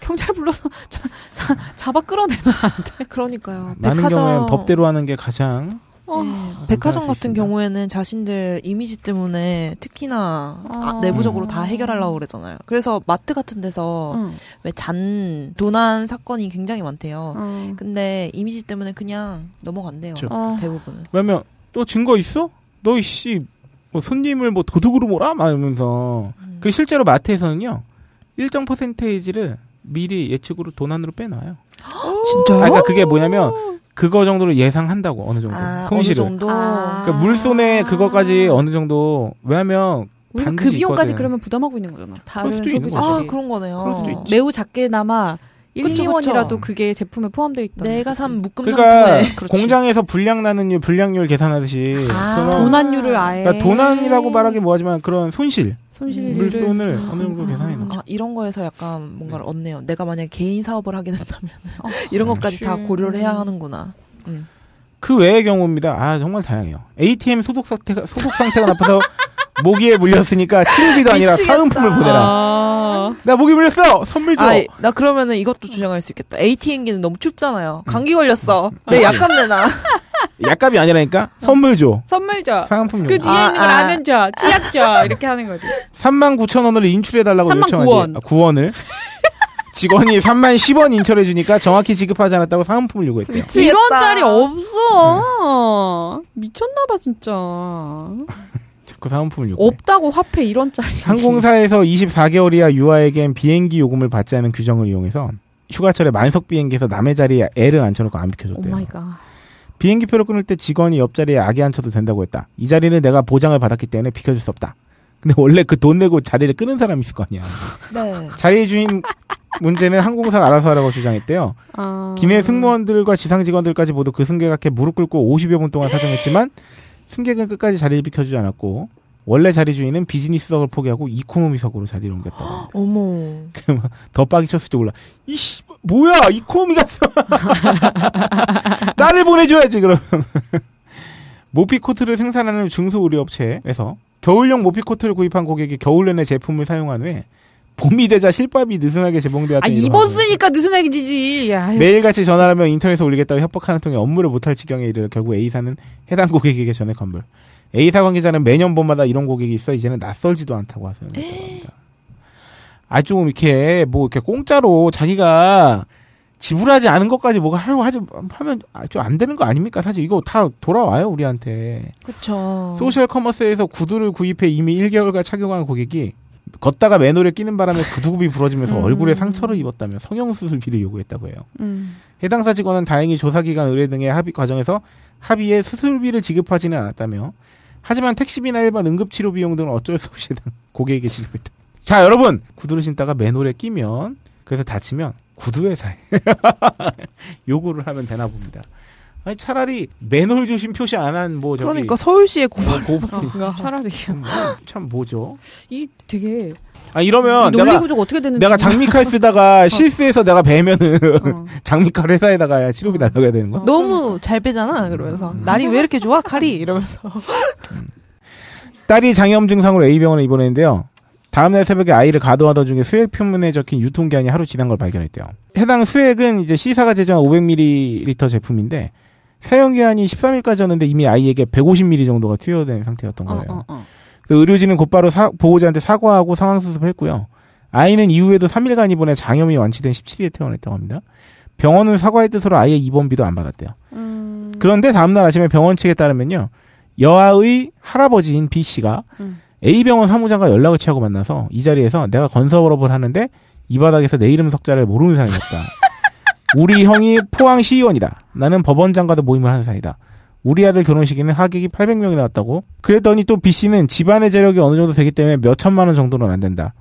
경찰 불러서 *laughs* 저, 자, 잡아 끌어내면 안 돼. 그러니까요. 많은 백화점 경우에는 법대로 하는 게 가장 어. 네. 할수 백화점 같은. 경우에는 자신들 이미지 때문에 특히나 아, 어. 내부적으로 다 해결하려고 그러잖아요. 그래서 마트 같은 데서 응. 왜잔 도난 사건이 굉장히 많대요. 어. 근데 이미지 때문에 그냥 넘어간대요. 그렇죠. 어. 대부분은. 왜냐면 또 증거 있어? 너 이씨 뭐 손님을 뭐 도둑으로 몰아? 막 이러면서 음. 그 실제로 마트에서는요 일정 퍼센테이지를 미리 예측으로 도난으로 빼놔요. 진짜요? 아, 그러니까 그게 뭐냐면 그거 정도로 예상한다고 어느 정도 아, 어느 손실을. 정도. 아. 그러니까 물손에 그거까지 어느 정도 왜냐면 우리가 그 반드시 비용까지. 그러면 부담하고 있는 거잖아. 다른 수도 있는 소비자들이. 거지. 아, 그런 거네요. 그럴 수도 있지. 매우 작게나마 1, 그쵸, 2원이라도 그쵸. 그게 제품에 포함되어 있다. 내가 산 묶음 그러니까 상품에. *laughs* 공장에서 불량 나는 일, 불량률 계산하듯이 아. 도난율을 아예 그러니까 도난이라고 말하기 뭐하지만 그런 손실 손실을 물손을 어느 정도 계산해 놓죠. 아, 이런 거에서 약간 뭔가를 얻네요. 내가 만약에 개인 사업을 하게 된다면 *laughs* 어, *laughs* 이런 것까지 다. 고려를 해야 하는구나. 음. 그 외의 경우입니다. 아 정말 다양해요. ATM 소독 상태가 소독 상태가 나빠서 모기에 물렸으니까 치료비도 아니라 미치겠다. 사은품을 보내라. 아, 나 모기 물렸어. 선물 줘. 아, 나 그러면은 이것도 주장할 수 있겠다. ATM기는 너무 춥잖아요. 음. 감기 걸렸어. 내 약값 내놔. *laughs* 약값이 아니라니까 선물 줘. 선물 줘. 사은품 줘. 그 뒤에 아, 있는 거 아. 라면 줘. 찌약 줘. 이렇게 하는 거지. 3만 9천 원을 인출해 달라고 3만 요청하지. 9원. 아, 9원을. 직원이 3만 10원 인출해 주니까 정확히 지급하지 않았다고 사은품을 요구했대요. 미치겠다. 이런 짤이 없어. 미쳤나봐 진짜. 그 사은품을 요구해. 없다고 화폐 이런 짤이. 항공사에서 24개월 이하 유아에겐 비행기 요금을 받지 않은 규정을 이용해서 휴가철에 만석 비행기에서 남의 자리에 애를 앉혀놓고 안 비켜줬대요. My God. 비행기표를 끊을 때 직원이 옆자리에 아기 앉혀도 된다고 했다. 이 자리는 내가 보장을 받았기 때문에 비켜줄 수 없다. 근데 원래 그 돈 내고 자리를 끄는 사람이 있을 거 아니야. *laughs* 네. 자리의 주인 문제는 항공사가 알아서 하라고 주장했대요. 아. 기내 승무원들과 지상 직원들까지 모두 그 승객에게 무릎 꿇고 50여 분 동안 사정했지만 승객은 끝까지 자리를 비켜주지 않았고 원래 자리 주인은 비즈니스석을 포기하고 이코노미석으로 자리를 옮겼다. *gasps* 어머. 더 빡이 쳤을지 몰라. 이씨 뭐야 이코노미 갔어. *laughs* 나를 보내줘야지 그러면. *laughs* 모피 코트를 생산하는 중소의류업체에서 겨울용 모피 코트를 구입한 고객이 겨울 내내 제품을 사용한 후에 봄이 되자 실밥이 느슨하게 아 재봉되었던 일을 입었으니까 느슨해지지. 야. 매일같이 전화를 하며 인터넷에 올리겠다고 협박하는 통에 업무를 못할 지경에 이르러 결국 A사는 해당 고객에게 전액 환불. A사 관계자는 매년 봄마다 이런 고객이 있어 이제는 낯설지도 않다고 하세요. 아, 좀 이렇게 뭐 이렇게 공짜로 자기가 지불하지 않은 것까지 뭐가 하려고 하지 하면 좀 안 되는 거 아닙니까? 사실 이거 다 돌아와요 우리한테. 그쵸. 소셜 커머스에서 구두를 구입해 이미 1개월간 착용한 고객이 걷다가 맨홀에 끼는 바람에 구두굽이 부러지면서 음. 얼굴에 상처를 입었다며 성형수술 비를 요구했다고 해요. 음. 해당 사 직원은 다행히 조사기관 의뢰 등의 합의 과정에서 합의에 수술비를 지급하지는 않았다며 하지만 택시비나 일반 응급치료 비용 등은 어쩔 수 없이 해당 고객에게 지급했다. *laughs* 자 여러분 구두를 신다가 맨홀에 끼면 그래서 다치면 구두회사에 *laughs* 요구를 하면 되나 봅니다. 아니 차라리 맨홀 조심 표시 안 한 뭐 저기 그러니까 서울시에 뭐 고발. 고분이 차라리 참 뭐죠? 이 되게 아 이러면 논리 내가 구조가 어떻게 되는지 내가 장미칼 쓰다가 *laughs* 실수해서 내가 베면은 어. *laughs* 장미칼 회사에다가 치료비 날려야 되는 거야? 너무 잘 빼잖아. 그러면서 날이 왜 이렇게 좋아 칼이 이러면서. 딸이 장염 증상으로 A병원에 입원했는데요. 다음날 새벽에 아이를 가둬하던 중에 수액 표면에 적힌 유통기한이 하루 지난 걸 발견했대요. 해당 수액은 이제 C사가 제조한 500ml 제품인데 사용 기한이 13일까지였는데 이미 아이에게 150ml 정도가 투여된 상태였던 어, 거예요. 어, 어. 그 의료진은 곧바로 사- 보호자한테 사과하고 상황 수습을 했고요. 아이는 이후에도 3일간 입원해 장염이 완치된 17일에 퇴원했다고 합니다. 병원은 사과의 뜻으로 아이의 입원비도 안 받았대요. 음. 그런데 다음날 아침에 병원 측에 따르면요. 여아의 할아버지인 B 씨가 음. A병원 사무장과 연락을 취하고 만나서 이 자리에서 내가 건설업을 하는데 이 바닥에서 내 이름 석자를 모르는 사람이었다. *laughs* 우리 형이 포항 시의원이다. 나는 법원장과도 모임을 하는 사이다. 우리 아들 결혼식에는 하객이 800명이 나왔다고. 그랬더니 또 B 씨는 집안의 재력이 어느 정도 되기 때문에 몇 천만 원 정도는 안 된다.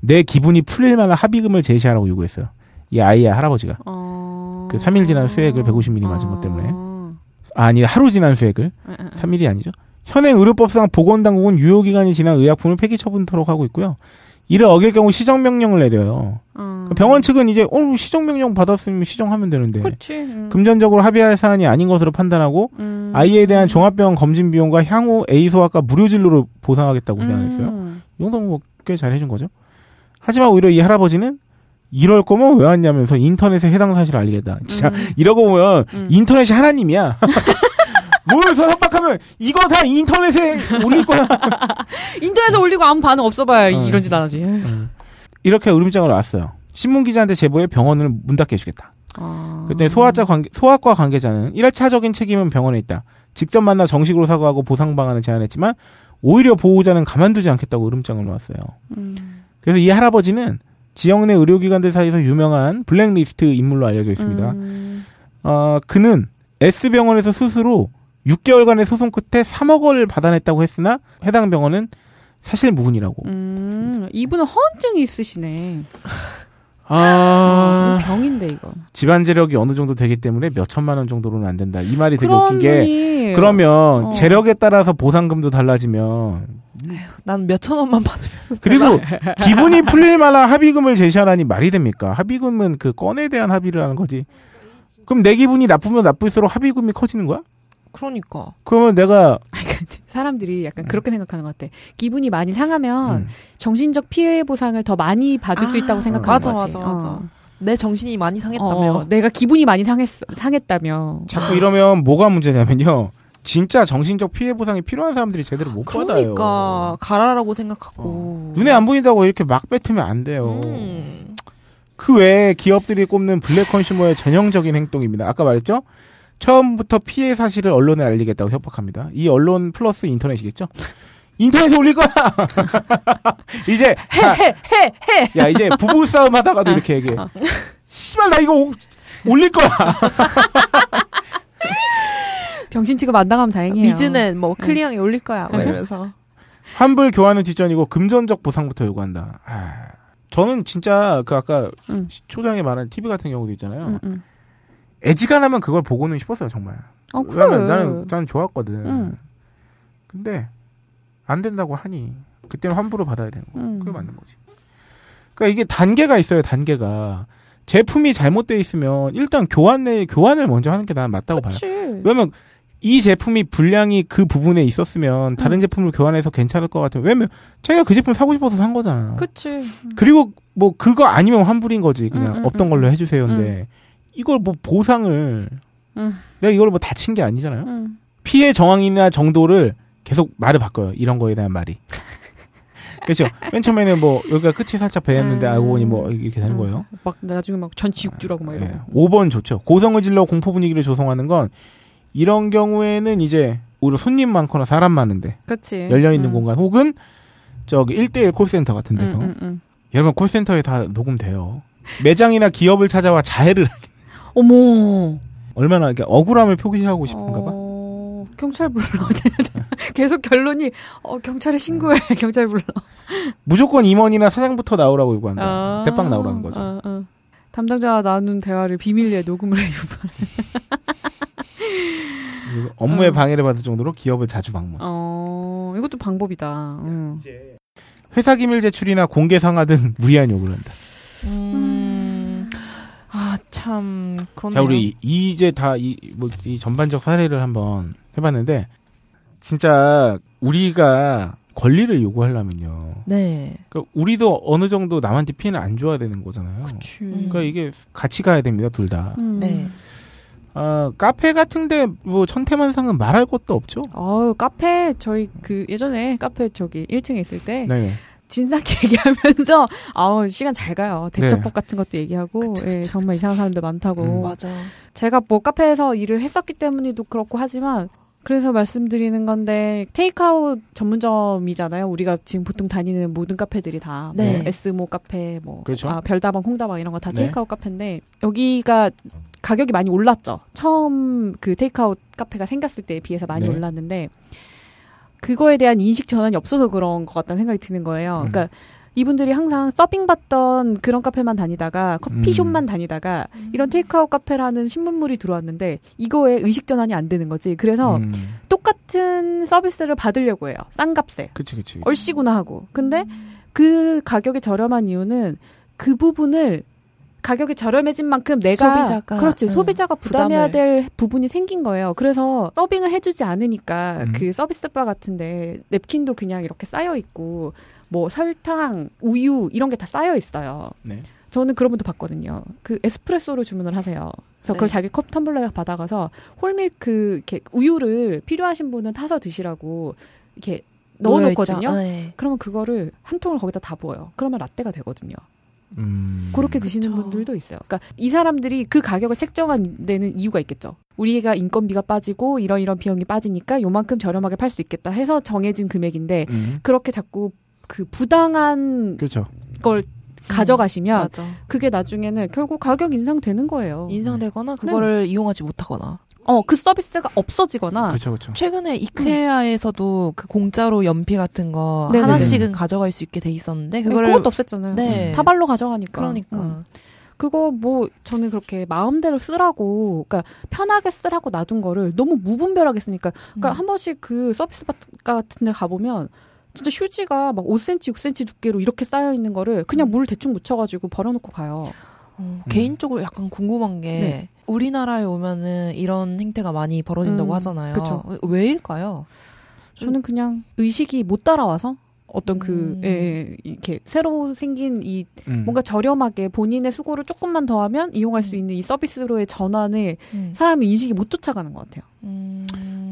내 기분이 풀릴 만한 합의금을 제시하라고 요구했어요. 이 아이의 할아버지가. 어... 그 3일 지난 수액을 150ml 맞은 것 때문에. 어... 아니, 하루 지난 수액을. 에, 에, 에. 3일이 아니죠. 현행 의료법상 보건당국은 유효기간이 지난 의약품을 폐기 처분토록 하고 있고요. 이를 어길 경우 시정 명령을 내려요. 음. 병원 측은 이제 어 시정 명령 받았으면 시정하면 되는데 그렇지. 음. 금전적으로 합의할 사안이 아닌 것으로 판단하고 음. 아이에 대한 종합병원 검진 비용과 향후 A 소아과 무료 진료를 보상하겠다고 제안했어요. 음. 이 정도면 뭐꽤 잘해준 거죠. 하지만 오히려 이 할아버지는 이럴 거면 왜 왔냐면서 인터넷에 해당 사실을 알리겠다. 진짜 음. 이러고 보면 음. 인터넷이 하나님이야. *laughs* 모여서 협박하면 이거 다 인터넷에 올릴 거야. *laughs* 인터넷에 올리고 아무 반응 없어봐야 어. 이런 짓 안 하지. 이렇게 의문장을 놨어요. 신문 기자한테 제보해 병원을 문 닫게 해주겠다. 아. 그때 소아과 관계, 소아과 관계자는 1차적인 책임은 병원에 있다. 직접 만나 정식으로 사과하고 보상 방안을 제안했지만 오히려 보호자는 가만두지 않겠다고 으름장을 놓았어요. 음. 그래서 이 할아버지는 지역 내 의료기관들 사이에서 유명한 블랙리스트 인물로 알려져 있습니다. 음. 어, 그는 S병원에서 스스로 6개월간의 소송 끝에 3억 원을 받아냈다고 했으나 해당 병원은 사실 무근이라고. 음. 이분은 허언증이 있으시네. 아, 병인데 이거. 집안 재력이 어느 정도 되기 때문에 몇 천만 원 정도로는 안 된다. 이 말이 되게 웃긴 게 분이 그러면 어. 재력에 따라서 보상금도 달라지면 난 몇 천 원만 받으면 그리고 *laughs* 기분이 풀릴 만한 합의금을 제시하라니 말이 됩니까? 합의금은 그 건에 대한 합의를 하는 거지. 그럼 내 기분이 나쁘면 나쁠수록 합의금이 커지는 거야? 그러니까 그러면 내가 *laughs* 사람들이 약간 그렇게 생각하는 것 같아. 기분이 많이 상하면 음. 정신적 피해 보상을 더 많이 받을 수 아, 있다고 생각하는 맞아, 것 같아. 맞아, 맞아. 어. 내 정신이 많이 상했다며. 어, 내가 기분이 많이 상했 상했다며. 자꾸 이러면 뭐가 문제냐면요. 진짜 정신적 피해 보상이 필요한 사람들이 제대로 못 받아요. 그러니까 가라라고 생각하고 어. 눈에 안 보인다고 이렇게 막 뱉으면 안 돼요. 음. 그 외에 기업들이 꼽는 블랙 컨슈머의 전형적인 행동입니다. 아까 말했죠? 처음부터 피해 사실을 언론에 알리겠다고 협박합니다. 이 언론 플러스 인터넷이겠죠? 인터넷에 올릴 거야! *laughs* 이제, 자, 해, 해, 해. 야, 이제 부부 싸움 하다가도 이렇게 얘기해. 씨발, 나 이거 오- 올릴 거야! *laughs* 병신 취급 안 당하면 다행이에요. 미즈는 뭐 클리앙에 올릴 거야 뭐 음. 이러면서 환불 교환은 뒷전이고 금전적 보상부터 요구한다. 아, 저는 진짜 그 아까 음. 초장에 말한 TV 같은 경우도 있잖아요. 응, 응. 애지간하면 그걸 보고는 싶었어요, 정말. 어, 그래. 왜냐면 나는, 나는 좋았거든. 응. 근데 안 된다고 하니 그때는 환불을 받아야 되는 거. 음. 그게 맞는 거지. 그러니까 이게 단계가 있어요. 단계가 제품이 잘못돼 있으면 일단 교환 내 교환을 먼저 하는 게난 맞다고 봐요. 그치. 왜냐면 이 제품이 불량이 그 부분에 있었으면 다른 음. 제품을 교환해서 괜찮을 것 같아요. 왜냐면 자기가 그 제품 사고 싶어서 산 거잖아. 그치. 그리고 뭐 그거 아니면 환불인 거지. 그냥 음, 음, 없던 음, 걸로 음. 해주세요인데 이걸 뭐 보상을 음. 내가 이걸 뭐 다친 게 아니잖아요. 응. 피해 정황이나 정도를 계속 말을 바꿔요. 이런 거에 대한 말이. *laughs* 그렇죠. 맨 처음에는 뭐 여기가 끝이 살짝 배였는데 음. 알고 보니 뭐 이렇게 되는 거예요. 막 나중에 막 전지육주라고 막 이러고. 예. 5번 좋죠. 고성을 질러 공포 분위기를 조성하는 건 이런 경우에는 이제 오히려 손님 많거나 사람 많은데 그치. 열려 있는 음. 공간 혹은 저기 1대1 콜센터 같은 데서 응, 응, 응. 여러분 콜센터에 다 녹음돼요. 매장이나 기업을 찾아와 자해를 하게. 어머. 얼마나 이렇게 억울함을 표기하고 싶은가 봐. 어, 경찰 불러. *laughs* 계속 결론이 어, 경찰에 신고해. *laughs* 경찰 불러. 무조건 임원이나 사장부터 나오라고 요구한다. 아. 대빵 나오라는 거죠. 어, 어. 담당자와 나눈 대화를 비밀리에 녹음을 해 유발. 그리고 *laughs* 업무에 어. 방해를 받을 정도로 기업을 자주 방문. 어, 이것도 방법이다. 응. 회사 기밀 제출이나 공개 상하 등 무리한 요구를 한다. 음. 아, 참, 그렇네요. 자, 우리 이- 이제 다 이 뭐 이 전반적 사례를 한번 해봤는데 진짜 우리가 권리를 요구하려면요. 네. 그러니까 우리도 어느 정도 남한테 피해는 안 줘야 되는 거잖아요. 그치. 그러니까 이게 같이 가야 됩니다, 둘 다. 음. 네. 아, 카페 같은데 뭐 천태만상은 말할 것도 없죠. 어우, 카페, 저희 그 예전에 카페 저기 1층에 있을 때 네. 진상 얘기하면서 아우, 시간 잘 가요. 대처법 네. 같은 것도 얘기하고 그쵸, 예, 그쵸, 정말 이상한 사람들 많다고. 음. 맞아. 제가 뭐 카페에서 일을 했었기 때문에도 그렇고 하지만 그래서 말씀드리는 건데 테이크아웃 전문점이잖아요. 우리가 지금 보통 다니는 모든 카페들이 다 네. 뭐 에스모 카페, 뭐 그렇죠. 아, 별다방, 홍다방 이런 거다 네. 테이크아웃 카페인데 여기가 가격이 많이 올랐죠. 처음 그 테이크아웃 카페가 생겼을 때에 비해서 많이 네. 올랐는데 그거에 대한 인식 전환이 없어서 그런 것 같다는 생각이 드는 거예요. 음. 그러니까 이분들이 항상 서빙 받던 그런 카페만 다니다가 커피숍만 음. 다니다가 이런 테이크아웃 카페라는 신문물이 들어왔는데 이거에 의식 전환이 안 되는 거지. 그래서 음. 똑같은 서비스를 받으려고 해요. 싼 값에. 그치 그치. 그치. 얼씨구나 하고. 근데 그 가격이 저렴한 이유는 그 부분을 가격이 저렴해진 만큼 내가 소비자가, 그렇지 응, 소비자가 부담해야 부담을. 될 부분이 생긴 거예요. 그래서 서빙을 해주지 않으니까 음. 그 서비스 바 같은데 냅킨도 그냥 이렇게 쌓여 있고 뭐 설탕, 우유 이런 게 다 쌓여 있어요. 네. 저는 그런 분도 봤거든요. 그 에스프레소를 주문을 하세요. 그래서 그걸 네. 자기 컵 텀블러에 받아가서 홀밀크 이렇게 우유를 필요하신 분은 타서 드시라고 이렇게 넣어놓거든요. 네. 그러면 그거를 한 통을 거기다 다 부어요. 그러면 라떼가 되거든요. 음. 그렇게 드시는 그쵸. 분들도 있어요. 그러니까 이 사람들이 그 가격을 책정한 데는 이유가 있겠죠. 우리가 인건비가 빠지고 이런 이런 비용이 빠지니까 요만큼 저렴하게 팔 수 있겠다 해서 정해진 금액인데 음. 그렇게 자꾸 그 부당한 그렇죠. 걸 가져가시면 맞아. 그게 나중에는 결국 가격 인상되는 거예요. 인상되거나 그거를 이용하지 못하거나. 어, 그 서비스가 없어지거나 그렇죠 그렇죠. 최근에 이케아에서도 그 공짜로 연필 같은 거 네네네. 하나씩은 가져갈 수 있게 돼 있었는데 그걸 그거를 그것도 없앴잖아요. 네. 다발로 가져가니까. 그러니까 음. 그거 뭐 저는 그렇게 마음대로 쓰라고 그러니까 편하게 쓰라고 놔둔 거를 너무 무분별하게 쓰니까 그러니까 음. 한 번씩 그 서비스 바- 같은 데 가보면 진짜 휴지가 막 5cm, 6cm 두께로 이렇게 쌓여 있는 거를 그냥 음. 물 대충 묻혀 가지고 버려 놓고 가요. 어, 개인적으로 약간 궁금한 게 네. 우리나라에 오면은 이런 행태가 많이 벌어진다고 음, 하잖아요. 그쵸. 왜일까요? 저는 그냥 의식이 못 따라와서 어떤 그 음. 예, 예, 이렇게 새로 생긴 이 음. 뭔가 저렴하게 본인의 수고를 조금만 더하면 이용할 수 음. 있는 이 서비스로의 전환을 음. 사람이 인식이 못 쫓아가는 것 같아요. 음.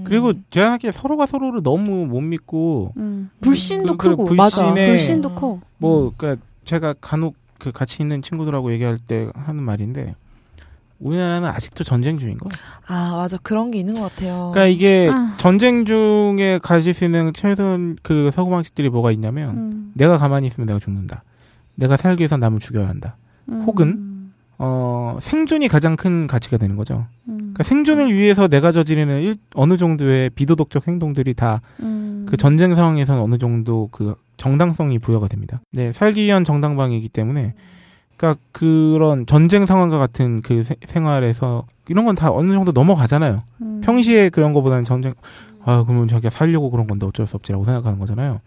그리고 제가 하기에 서로가 서로를 너무 못 믿고 불신도 그- 그 크고 맞아 불신에 불신도 커. 뭐 그러니까 제가 간혹 그 같이 있는 친구들하고 얘기할 때 하는 말인데 우리나라는 아직도 전쟁 중인 거예요. 아 맞아 그런 게 있는 것 같아요. 그러니까 이게 아. 전쟁 중에 가질 수 있는 최선 그 사고 방식들이 뭐가 있냐면 음, 내가 가만히 있으면 내가 죽는다. 내가 살기 위해서 남을 죽여야 한다. 음, 혹은 어 생존이 가장 큰 가치가 되는 거죠. 음, 그러니까 생존을 위해서 내가 저지르는 일, 어느 정도의 비도덕적 행동들이 다그 음, 전쟁 상황에서는 어느 정도 그 정당성이 부여가 됩니다. 네, 살기 위한 정당방위이기 때문에 그러니까 그런 전쟁 상황과 같은 그 세- 생활에서 이런 건 다 어느 정도 넘어가잖아요. 음. 평시에 그런 거보다는 전쟁 아 그러면 자기가 살려고 그런 건데 어쩔 수 없지라고 생각하는 거잖아요.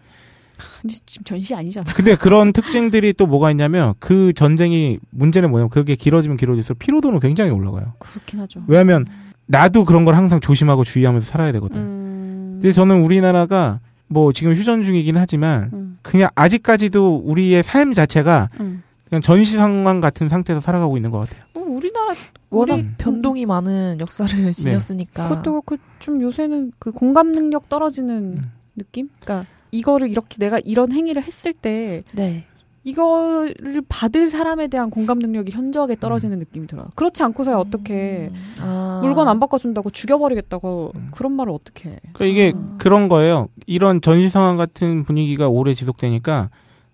근데 지금 전시 아니잖아. 근데 그런 *laughs* 특징들이 또 뭐가 있냐면 그 전쟁이 문제는 뭐냐면 그게 길어지면 길어질수록 피로도는 굉장히 올라가요. 그렇긴 하죠. 왜냐하면 나도 그런 걸 항상 조심하고 주의하면서 살아야 되거든. 음, 근데 저는 우리나라가 뭐 지금 휴전 중이긴 하지만 음, 그냥 아직까지도 우리의 삶 자체가 음. 그냥 전시 상황 같은 상태에서 살아가고 있는 것 같아요. 어, 우리나라 워낙 우리- 변동이 많은 역사를 지녔으니까. 그것도 그렇고 좀 요새는 그 공감 능력 떨어지는 음. 느낌? 그러니까 이거를 이렇게 내가 이런 행위를 했을 때 네. 이거를 받을 사람에 대한 공감 능력이 현저하게 음. 떨어지는 느낌이 들어요. 그렇지 않고서야 어떻게 음. 아. 물건 안 바꿔준다고 죽여버리겠다고 음. 그런 말을 어떻게 해. 그러니까 이게 아. 그런 거예요. 이런 전시 상황 같은 분위기가 오래 지속되니까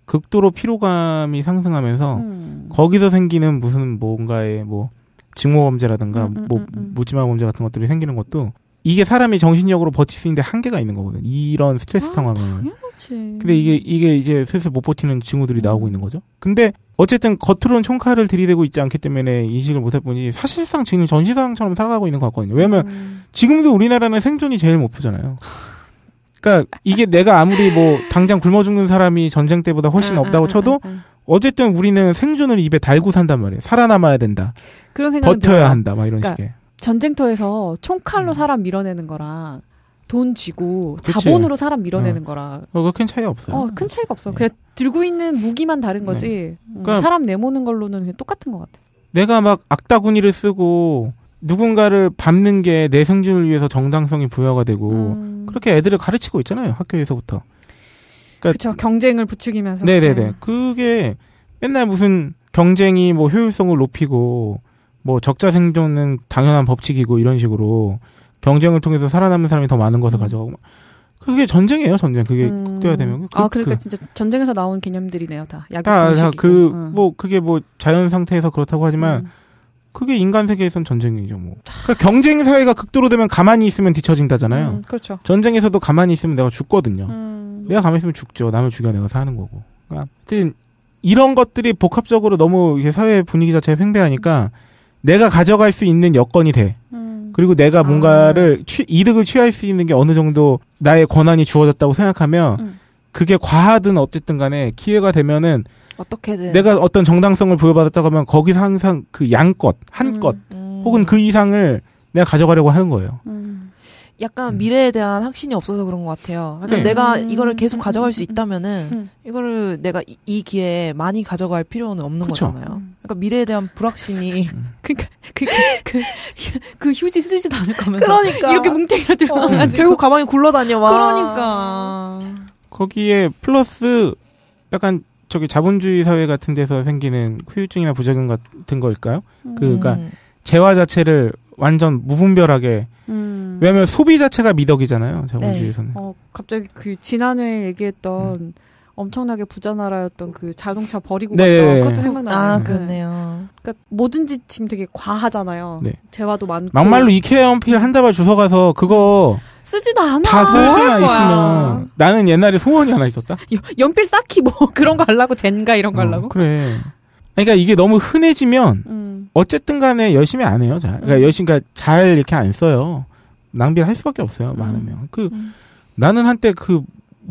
극도로 피로감이 상승하면서 음. 거기서 생기는 무슨 뭔가의 뭐 증오 범죄라든가 음, 음, 뭐 음, 음. 묻지마 범죄 같은 것들이 생기는 것도 이게 사람이 정신력으로 버틸 수 있는데 한계가 있는 거거든. 이런 스트레스 아, 상황을. 당연하지. 근데 이게 이게 이제 슬슬 못 버티는 징후들이 나오고 음. 있는 거죠. 근데 어쨌든 겉으로는 총칼을 들이대고 있지 않기 때문에 인식을 못할 뿐이지 사실상 지금 전시상처럼 살아가고 있는 것 같거든요. 왜냐면 음. 지금도 우리나라는 생존이 제일 목표잖아요. 그러니까 이게 내가 아무리 뭐 당장 굶어 죽는 사람이 전쟁 때보다 훨씬 음, 없다고 음, 쳐도 음, 음. 어쨌든 우리는 생존을 입에 달고 산단 말이에요. 살아남아야 된다. 그런 생각 버텨야 한다. 막 이런 그러니까 식의. 전쟁터에서 총칼로 음. 사람 밀어내는 거랑 돈 쥐고 그치. 자본으로 사람 밀어내는 거랑 어, 큰 차이 없어요. 어, 큰 차이가 없어. 네. 그냥 들고 있는 무기만 다른 거지. 음, 그러니까- 사람 내모는 걸로는 똑같은 것 같아. 내가 막 악다구니를 쓰고 누군가를 밟는 게내 생존을 위해서 정당성이 부여가 되고 음, 그렇게 애들을 가르치고 있잖아요. 학교에서부터. 그쵸. 경쟁을 부추기면서. 네네네. 음. 그게 맨날 무슨 경쟁이 뭐 효율성을 높이고 뭐 적자 생존은 당연한 법칙이고 이런 식으로 경쟁을 통해서 살아남는 사람이 더 많은 것을 음. 가져가고 막 그게 전쟁이에요. 전쟁. 그게 음. 극대화되면. 그, 아, 그러니까 그, 진짜 전쟁에서 나온 개념들이네요, 다. 약이 다, 다 공식이고. 그, 응. 뭐, 그게 뭐, 자연 상태에서 그렇다고 하지만, 음. 그게 인간 세계에선 전쟁이죠, 뭐. 그러니까 경쟁 사회가 극도로 되면 가만히 있으면 뒤처진다잖아요. 음, 그렇죠. 전쟁에서도 가만히 있으면 내가 죽거든요. 음. 내가 가만히 있으면 죽죠. 남을 죽여 내가 사는 거고. 그러니까 하여튼 이런 것들이 복합적으로 너무 이게 사회 분위기 자체가 팽배하니까 내가 가져갈 수 있는 여건이 돼. 음. 그리고 내가 뭔가를 취- 이득을 취할 수 있는 게 어느 정도 나의 권한이 주어졌다고 생각하면 음. 그게 과하든 어쨌든 간에 기회가 되면은 어떻게든 내가 어떤 정당성을 부여받았다고 하면 거기서 항상 그 양껏, 한껏 음, 혹은 그 이상을 내가 가져가려고 하는 거예요. 음. 약간 음. 미래에 대한 확신이 없어서 그런 것 같아요. 그러니까 네. 내가 음, 이거를 계속 음, 가져갈 음, 수 음, 있다면은 음. 이거를 내가 이, 이 기회에 많이 가져갈 필요는 없는 그쵸. 거잖아요. 음. 그러니까 미래에 대한 불확신이 *laughs* 그러니까 그, 그, 그, 그 휴지 쓰지도 않을 거면서 그러니까 이렇게 뭉탱이로 들어가가지고 결국 가방에 굴러다녀 와. 그러니까 거기에 플러스 약간 저기 자본주의 사회 같은 데서 생기는 후유증이나 부작용 같은 거일까요? 그, 그러니까 음. 재화 자체를 완전 무분별하게 음. 왜냐면 소비 자체가 미덕이잖아요. 자본주의에서는. 어 갑자기 그 지난해 얘기했던 엄청나게 부자 나라였던 그 자동차 버리고 네. 갔던 그것도 생각나네요. 아 네. 그렇네요. 그러니까 뭐든지 지금 되게 과하잖아요. 네. 재화도 많고 막말로 이케아 연필 한 다발 주워 가서 그거 쓰지도 않아. 다쓸뭐 수나 할 거야? 있으면 나는 옛날에 소원이 하나 있었다. *laughs* 연- 연필 쌓기 뭐 *laughs* 그런 거 하려고 젠가 이런 거 어, 하려고. 그래. 그러니까 이게 너무 흔해지면 음. 어쨌든 간에 열심히 안 해요. 잘. 그러니까 음. 열심히 그러니까 잘 이렇게 안 써요. 낭비를 할 수밖에 없어요. 많으면. 그 음. 나는 한때 그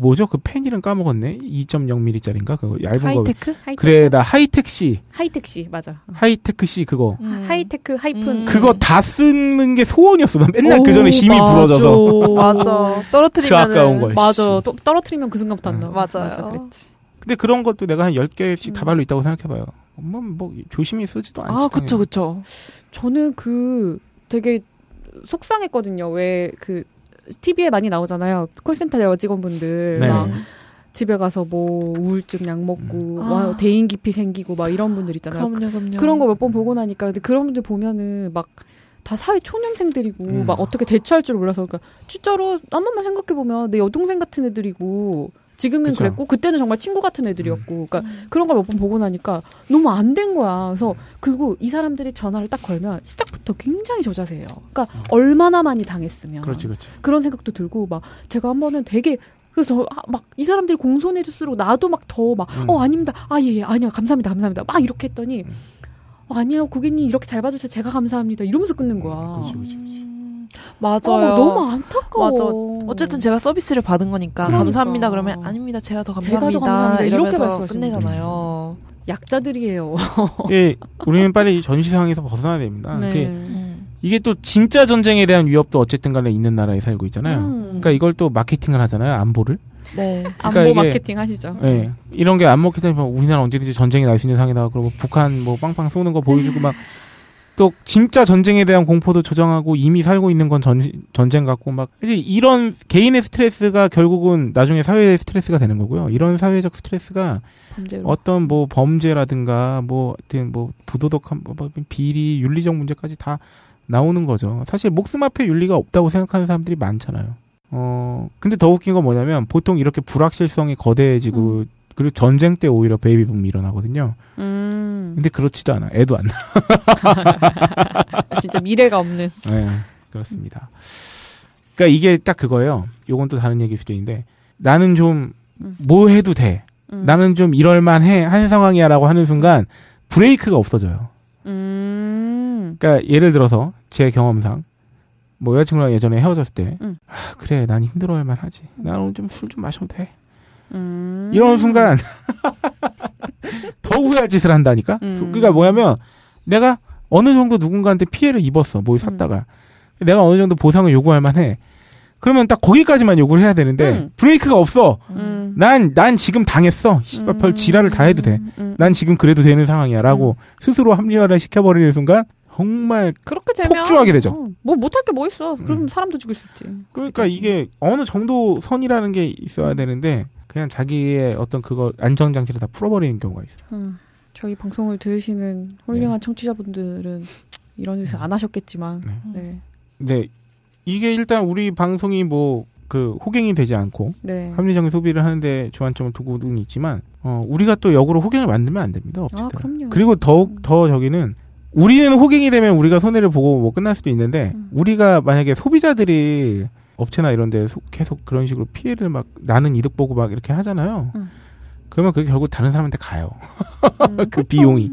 뭐죠? 그 펜 이름 까먹었네. 2.0mm짜리인가? 그거 얇은 거. Hi-Tec? Hi-Tec. 그래, 나 Hi-Tec-C, Hi-Tec-C 맞아. Hi-Tec-C 그거. 음. Hi-Tec 하이픈. 음. 그거 다 쓰는 게 소원이었어. 나 맨날 그 오, 전에 심이 맞아. 부러져서. 맞아. 떨어뜨리면 그 아까운 걸. 맞아. 또 떨어뜨리면 그 순간부터 안 나와. 맞아요. 맞아, 그랬지. 근데 그런 것도 내가 한 10개씩 음. 다발로 있다고 생각해봐요. 뭐, 뭐, 조심히 쓰지도 않지. 아 그쵸 그쵸. 저는 그 되게 속상했거든요. 왜 그 TV에 많이 나오잖아요. 콜센터 여직원분들 네. 막 집에 가서 뭐 우울증 약 먹고 음. 막 아. 대인 기피 생기고 막 이런 분들 있잖아요. 그럼요 그럼요. 그런 거 몇 번 보고 나니까 근데 그런 분들 보면은 막 다 사회 초년생들이고 음. 막 어떻게 대처할 줄 몰라서 그러니까 진짜로 한 번만 생각해 보면 내 여동생 같은 애들이고 지금은 그쵸. 그랬고 그때는 정말 친구 같은 애들이었고 그러니까 음. 그런 걸 몇 번 보고 나니까 너무 안 된 거야. 그래서 그리고 이 사람들이 전화를 딱 걸면 시작부터 굉장히 저자세요. 그러니까 얼마나 많이 당했으면 그렇지, 그렇지. 그런 생각도 들고 막 제가 한 번은 되게 그래서 막이 사람들이 공손해질수록 나도 막 더막 음. 어 아닙니다 아 예 예 아니요 감사합니다 감사합니다 막 이렇게 했더니 음. 어, 아니요 고객님 이렇게 잘 봐주셔서 제가 감사합니다 이러면서 끊는 거야. 그렇지, 그렇지, 그렇지. 음, 어, 맞아요. 너무 안타까워. 맞아. 어쨌든 제가 서비스를 받은 거니까 그러니까. 감사합니다 그러면 아닙니다 제가 더 제가 감사합니다, 더 감사합니다. 이렇게 이러면서 끝내잖아요. 약자들이에요. *laughs* 예, 우리는 빨리 전시 상황에서 벗어나야 됩니다. 네. 이게, 음. 이게 또 진짜 전쟁에 대한 위협도 어쨌든 간에 있는 나라에 살고 있잖아요. 음. 그러니까 이걸 또 마케팅을 하잖아요. 안보를. 네. 그러니까 안보 이게- 마케팅 하시죠. 예. 이런 게안 먹히다 보면 우리나라 언제든지 전쟁이 날 수 있는 상이다. 그리고 북한 뭐 빵빵 쏘는 거 보여주고 막 또 진짜 전쟁에 대한 공포도 조정하고 이미 살고 있는 건 전, 전쟁 같고 막 이런 개인의 스트레스가 결국은 나중에 사회의 스트레스가 되는 거고요. 이런 사회적 스트레스가 범죄로. 어떤 뭐 범죄라든가 뭐 하여튼 뭐 부도덕한 뭐 비리 윤리적 문제까지 다 나오는 거죠. 사실 목숨 앞에 윤리가 없다고 생각하는 사람들이 많잖아요. 어 근데 더 웃긴 건 뭐냐면 보통 이렇게 불확실성이 거대해지고 그리고 전쟁 때 오히려 베이비 붐이 일어나거든요. 음. 근데 그렇지도 않아. 애도 안 나. *laughs* 진짜 미래가 없는. 네, 그렇습니다. 그러니까 이게 딱 그거예요. 요건 또 다른 얘기일 수도 있는데 나는 좀 음. 뭐 해도 돼. 음. 나는 좀 이럴만 해 한 상황이야라고 하는 순간 브레이크가 없어져요. 음. 그러니까 예를 들어서 제 경험상 뭐 여자친구랑 예전에 헤어졌을 때 음. 아, 그래 난 힘들어할 만하지. 난 오늘 좀 술 좀 마셔도 돼. 음. 이런 순간 *laughs* 더 후회할 짓을 한다니까. 음. 그러니까 뭐냐면 내가 어느 정도 누군가한테 피해를 입었어. 뭘 샀다가 내가 어느 정도 보상을 요구할 만해. 그러면 딱 거기까지만 요구를 해야 되는데 음. 브레이크가 없어. 음. 난난 지금 당했어. 씨발 별 지랄을 다 해도 돼. 음, 음. 난 지금 그래도 되는 상황이야라고 스스로 합리화를 시켜버리는 순간 정말 그렇게 되면 폭주하게 되죠. 어, 뭐 못할 게 뭐 있어. 그럼 음. 사람도 죽일 수 있지. 그러니까 이게 어느 정도 선이라는 게 있어야 되는데 그냥 자기의 어떤 그거 안전장치를 다 풀어버리는 경우가 있어요. 음, 저희 방송을 들으시는 훌륭한 청취자분들은 이런 짓을 안 하셨겠지만, 네. 네, 근데 이게 일단 우리 방송이 뭐 그 호갱이 되지 않고 네. 합리적인 소비를 하는데 주안점을 두고는 있지만 어 우리가 또 역으로 호갱을 만들면 안 됩니다. 아, 업체들. 그럼요. 그리고 더욱 더 저기는 우리는 호갱이 되면 우리가 손해를 보고 뭐 끝날 수도 있는데 음. 우리가 만약에 소비자들이 업체나 이런 데 소- 계속 그런 식으로 피해를 막 나는 이득 보고 막 이렇게 하잖아요. 음. 그러면 그게 결국 다른 사람한테 가요. 음, *laughs* 그 비용이.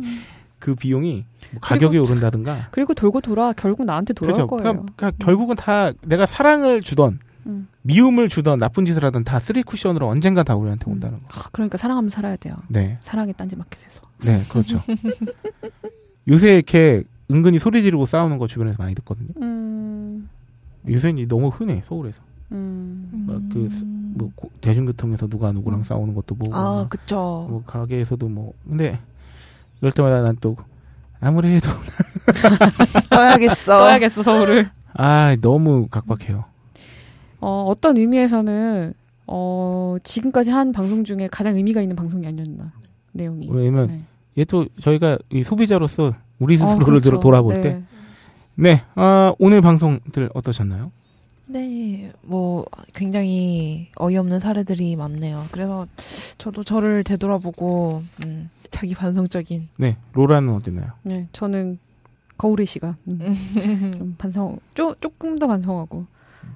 그 비용이 뭐 가격이 오른다든가. 그리고 돌고 돌아 결국 나한테 돌아올 그죠? 거예요. 그러니까, 그러니까 결국은 다 내가 사랑을 주던 음. 미움을 주던 나쁜 짓을 하던 다 쓰리 쿠션으로 언젠가 다 우리한테 음. 온다는 거. 아, 그러니까 사랑하며 살아야 돼요. 네. 사랑의 딴지 마켓에서. 네, 그렇죠. *laughs* 요새 이렇게 은근히 소리 지르고 싸우는 거 주변에서 많이 듣거든요. 음, 요새는 너무 흔해, 서울에서. 음, 막 그, 뭐, 고- 대중교통에서 누가 누구랑 싸우는 것도 보고. 아, 뭐, 그쵸. 뭐 가게에서도 뭐. 근데, 이럴 때마다 난 또, 아무래도, *laughs* 떠야겠어. *laughs* 떠야겠어 서울을. 아, 너무 각박해요. 어, 어떤 의미에서는 어, 지금까지 한 방송 중에 가장 의미가 있는 방송이 아니었나 내용이. 왜냐면, 네. 얘또 저희가 이 소비자로서 우리 스스로를 어, 그렇죠. 돌아볼 네. 때. 네, 아, 오늘 방송들 어떠셨나요? 네, 뭐 굉장히 어이없는 사례들이 많네요. 그래서 저도 저를 되돌아보고 음, 자기 반성적인 네, 로라는 어땠나요? 네, 저는 거울의 시간. 음. *laughs* 좀 반성, 쪼, 조금 더 반성하고.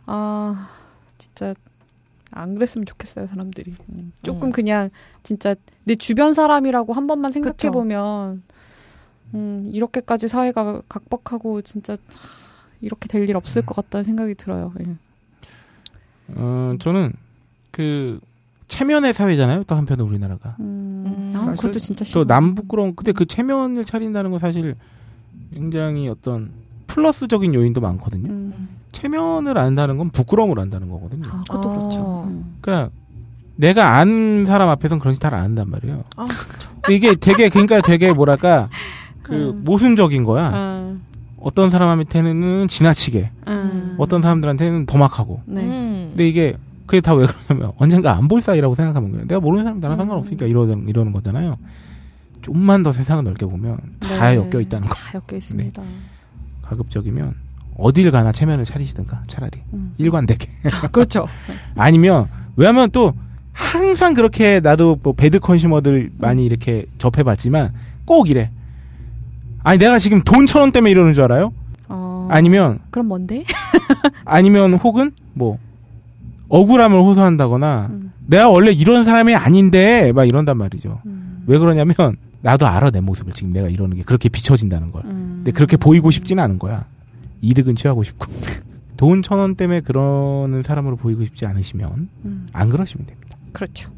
아, 진짜, 안 그랬으면 좋겠어요, 사람들이. 음, 조금 음. 그냥, 진짜, 내 주변 사람이라고 한 번만 그쵸. 생각해 보면, 음, 이렇게까지 사회가 각박하고, 진짜, 하, 이렇게 될 일 없을 것 같다는 생각이 들어요. 예. 어, 저는 그 체면의 사회잖아요. 또 한편은 우리나라가. 음, 음, 아, 사실 그것도 진짜 또 싫어. 남부끄러운 근데 그 체면을 차린다는 건 사실 굉장히 어떤 플러스적인 요인도 많거든요. 음, 체면을 안다는 건 부끄러움을 안다는 거거든요. 아, 그것도 아. 그렇죠. 음. 그러니까 내가 안 사람 앞에선 그런 짓 잘 안 한단 말이에요. 아, 근데 이게 되게 그러니까 되게 뭐랄까 그 음. 모순적인 거야. 아, 어떤 사람한테는 지나치게, 음. 어떤 사람들한테는 더 막하고. 네. 음. 근데 이게 그게 다 왜 그러냐면 언젠가 안 볼 사이라고 생각하는 거예요. 내가 모르는 사람 나랑 음. 상관없으니까 이러는 이러는 거잖아요. 좀만 더 세상을 넓게 보면 다 네. 엮여 있다는 거. 다 엮여 있습니다. 가급적이면 어딜 가나 체면을 차리시든가 차라리 음. 일관되게. 아, 그렇죠. *laughs* 아니면 왜냐면 또 항상 그렇게 나도 뭐 배드 컨슈머들 많이 이렇게 접해봤지만 꼭 이래. 아니 내가 지금 돈 천 원 때문에 이러는 줄 알아요? 어, 아니면 그럼 뭔데? *laughs* 아니면 혹은 뭐 억울함을 호소한다거나 음. 내가 원래 이런 사람이 아닌데 막 이런단 말이죠. 음. 왜 그러냐면 나도 알아 내 모습을 지금 내가 이러는 게 그렇게 비춰진다는 걸. 음. 근데 그렇게 보이고 싶지는 않은 거야. 이득은 취하고 싶고. *laughs* 돈 천 원 때문에 그러는 사람으로 보이고 싶지 않으시면 음. 안 그러시면 됩니다. 그렇죠.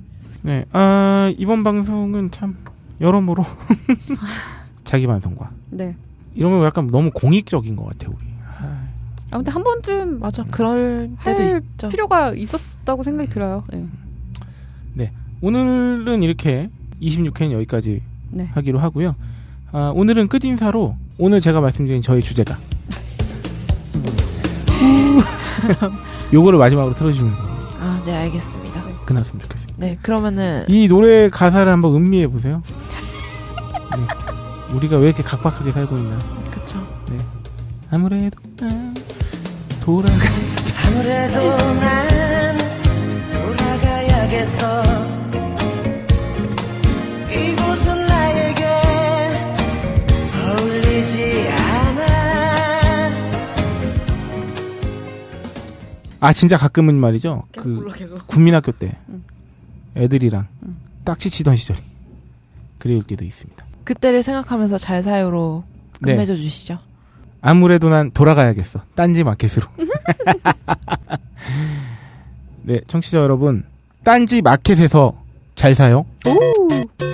네, 아, 이번 방송은 참 여러모로 *laughs* 자기 반성과 네. 이러면 약간 너무 공익적인 것 같아요 우리. 아, 아 근데 한 번쯤 맞아. 그럴 때도 할 있죠. 필요가 있었다고 생각이 들어요. 예. 오늘은 이렇게 26회는 여기까지 네. 하기로 하고요. 아, 오늘은 끝 인사로 오늘 제가 말씀드린 저의 주제가 *laughs* 요거를 마지막으로 틀어주시면 아, 네, 알겠습니다. 끝났으면 좋겠습니다. 네, 그러면은 이 노래 가사를 한번 음미해 보세요. 네. *laughs* 우리가 왜 이렇게 각박하게 살고 있나? 그쵸. 아무래도 난 돌아가. *laughs* 아무래도 난 돌아가야겠어 이곳은 나에게 어울리지 않아 아 진짜 가끔은 말이죠. 그 계속. 국민학교 때 응. 애들이랑 응. 딱지 치던 시절이 그리울 때도 있습니다. 그때를 생각하면서 잘 사요로 네. 끝맺어 주시죠. 아무래도 난 돌아가야겠어. 딴지 마켓으로. *laughs* 네, 청취자 여러분. 딴지 마켓에서 잘 사요. 오.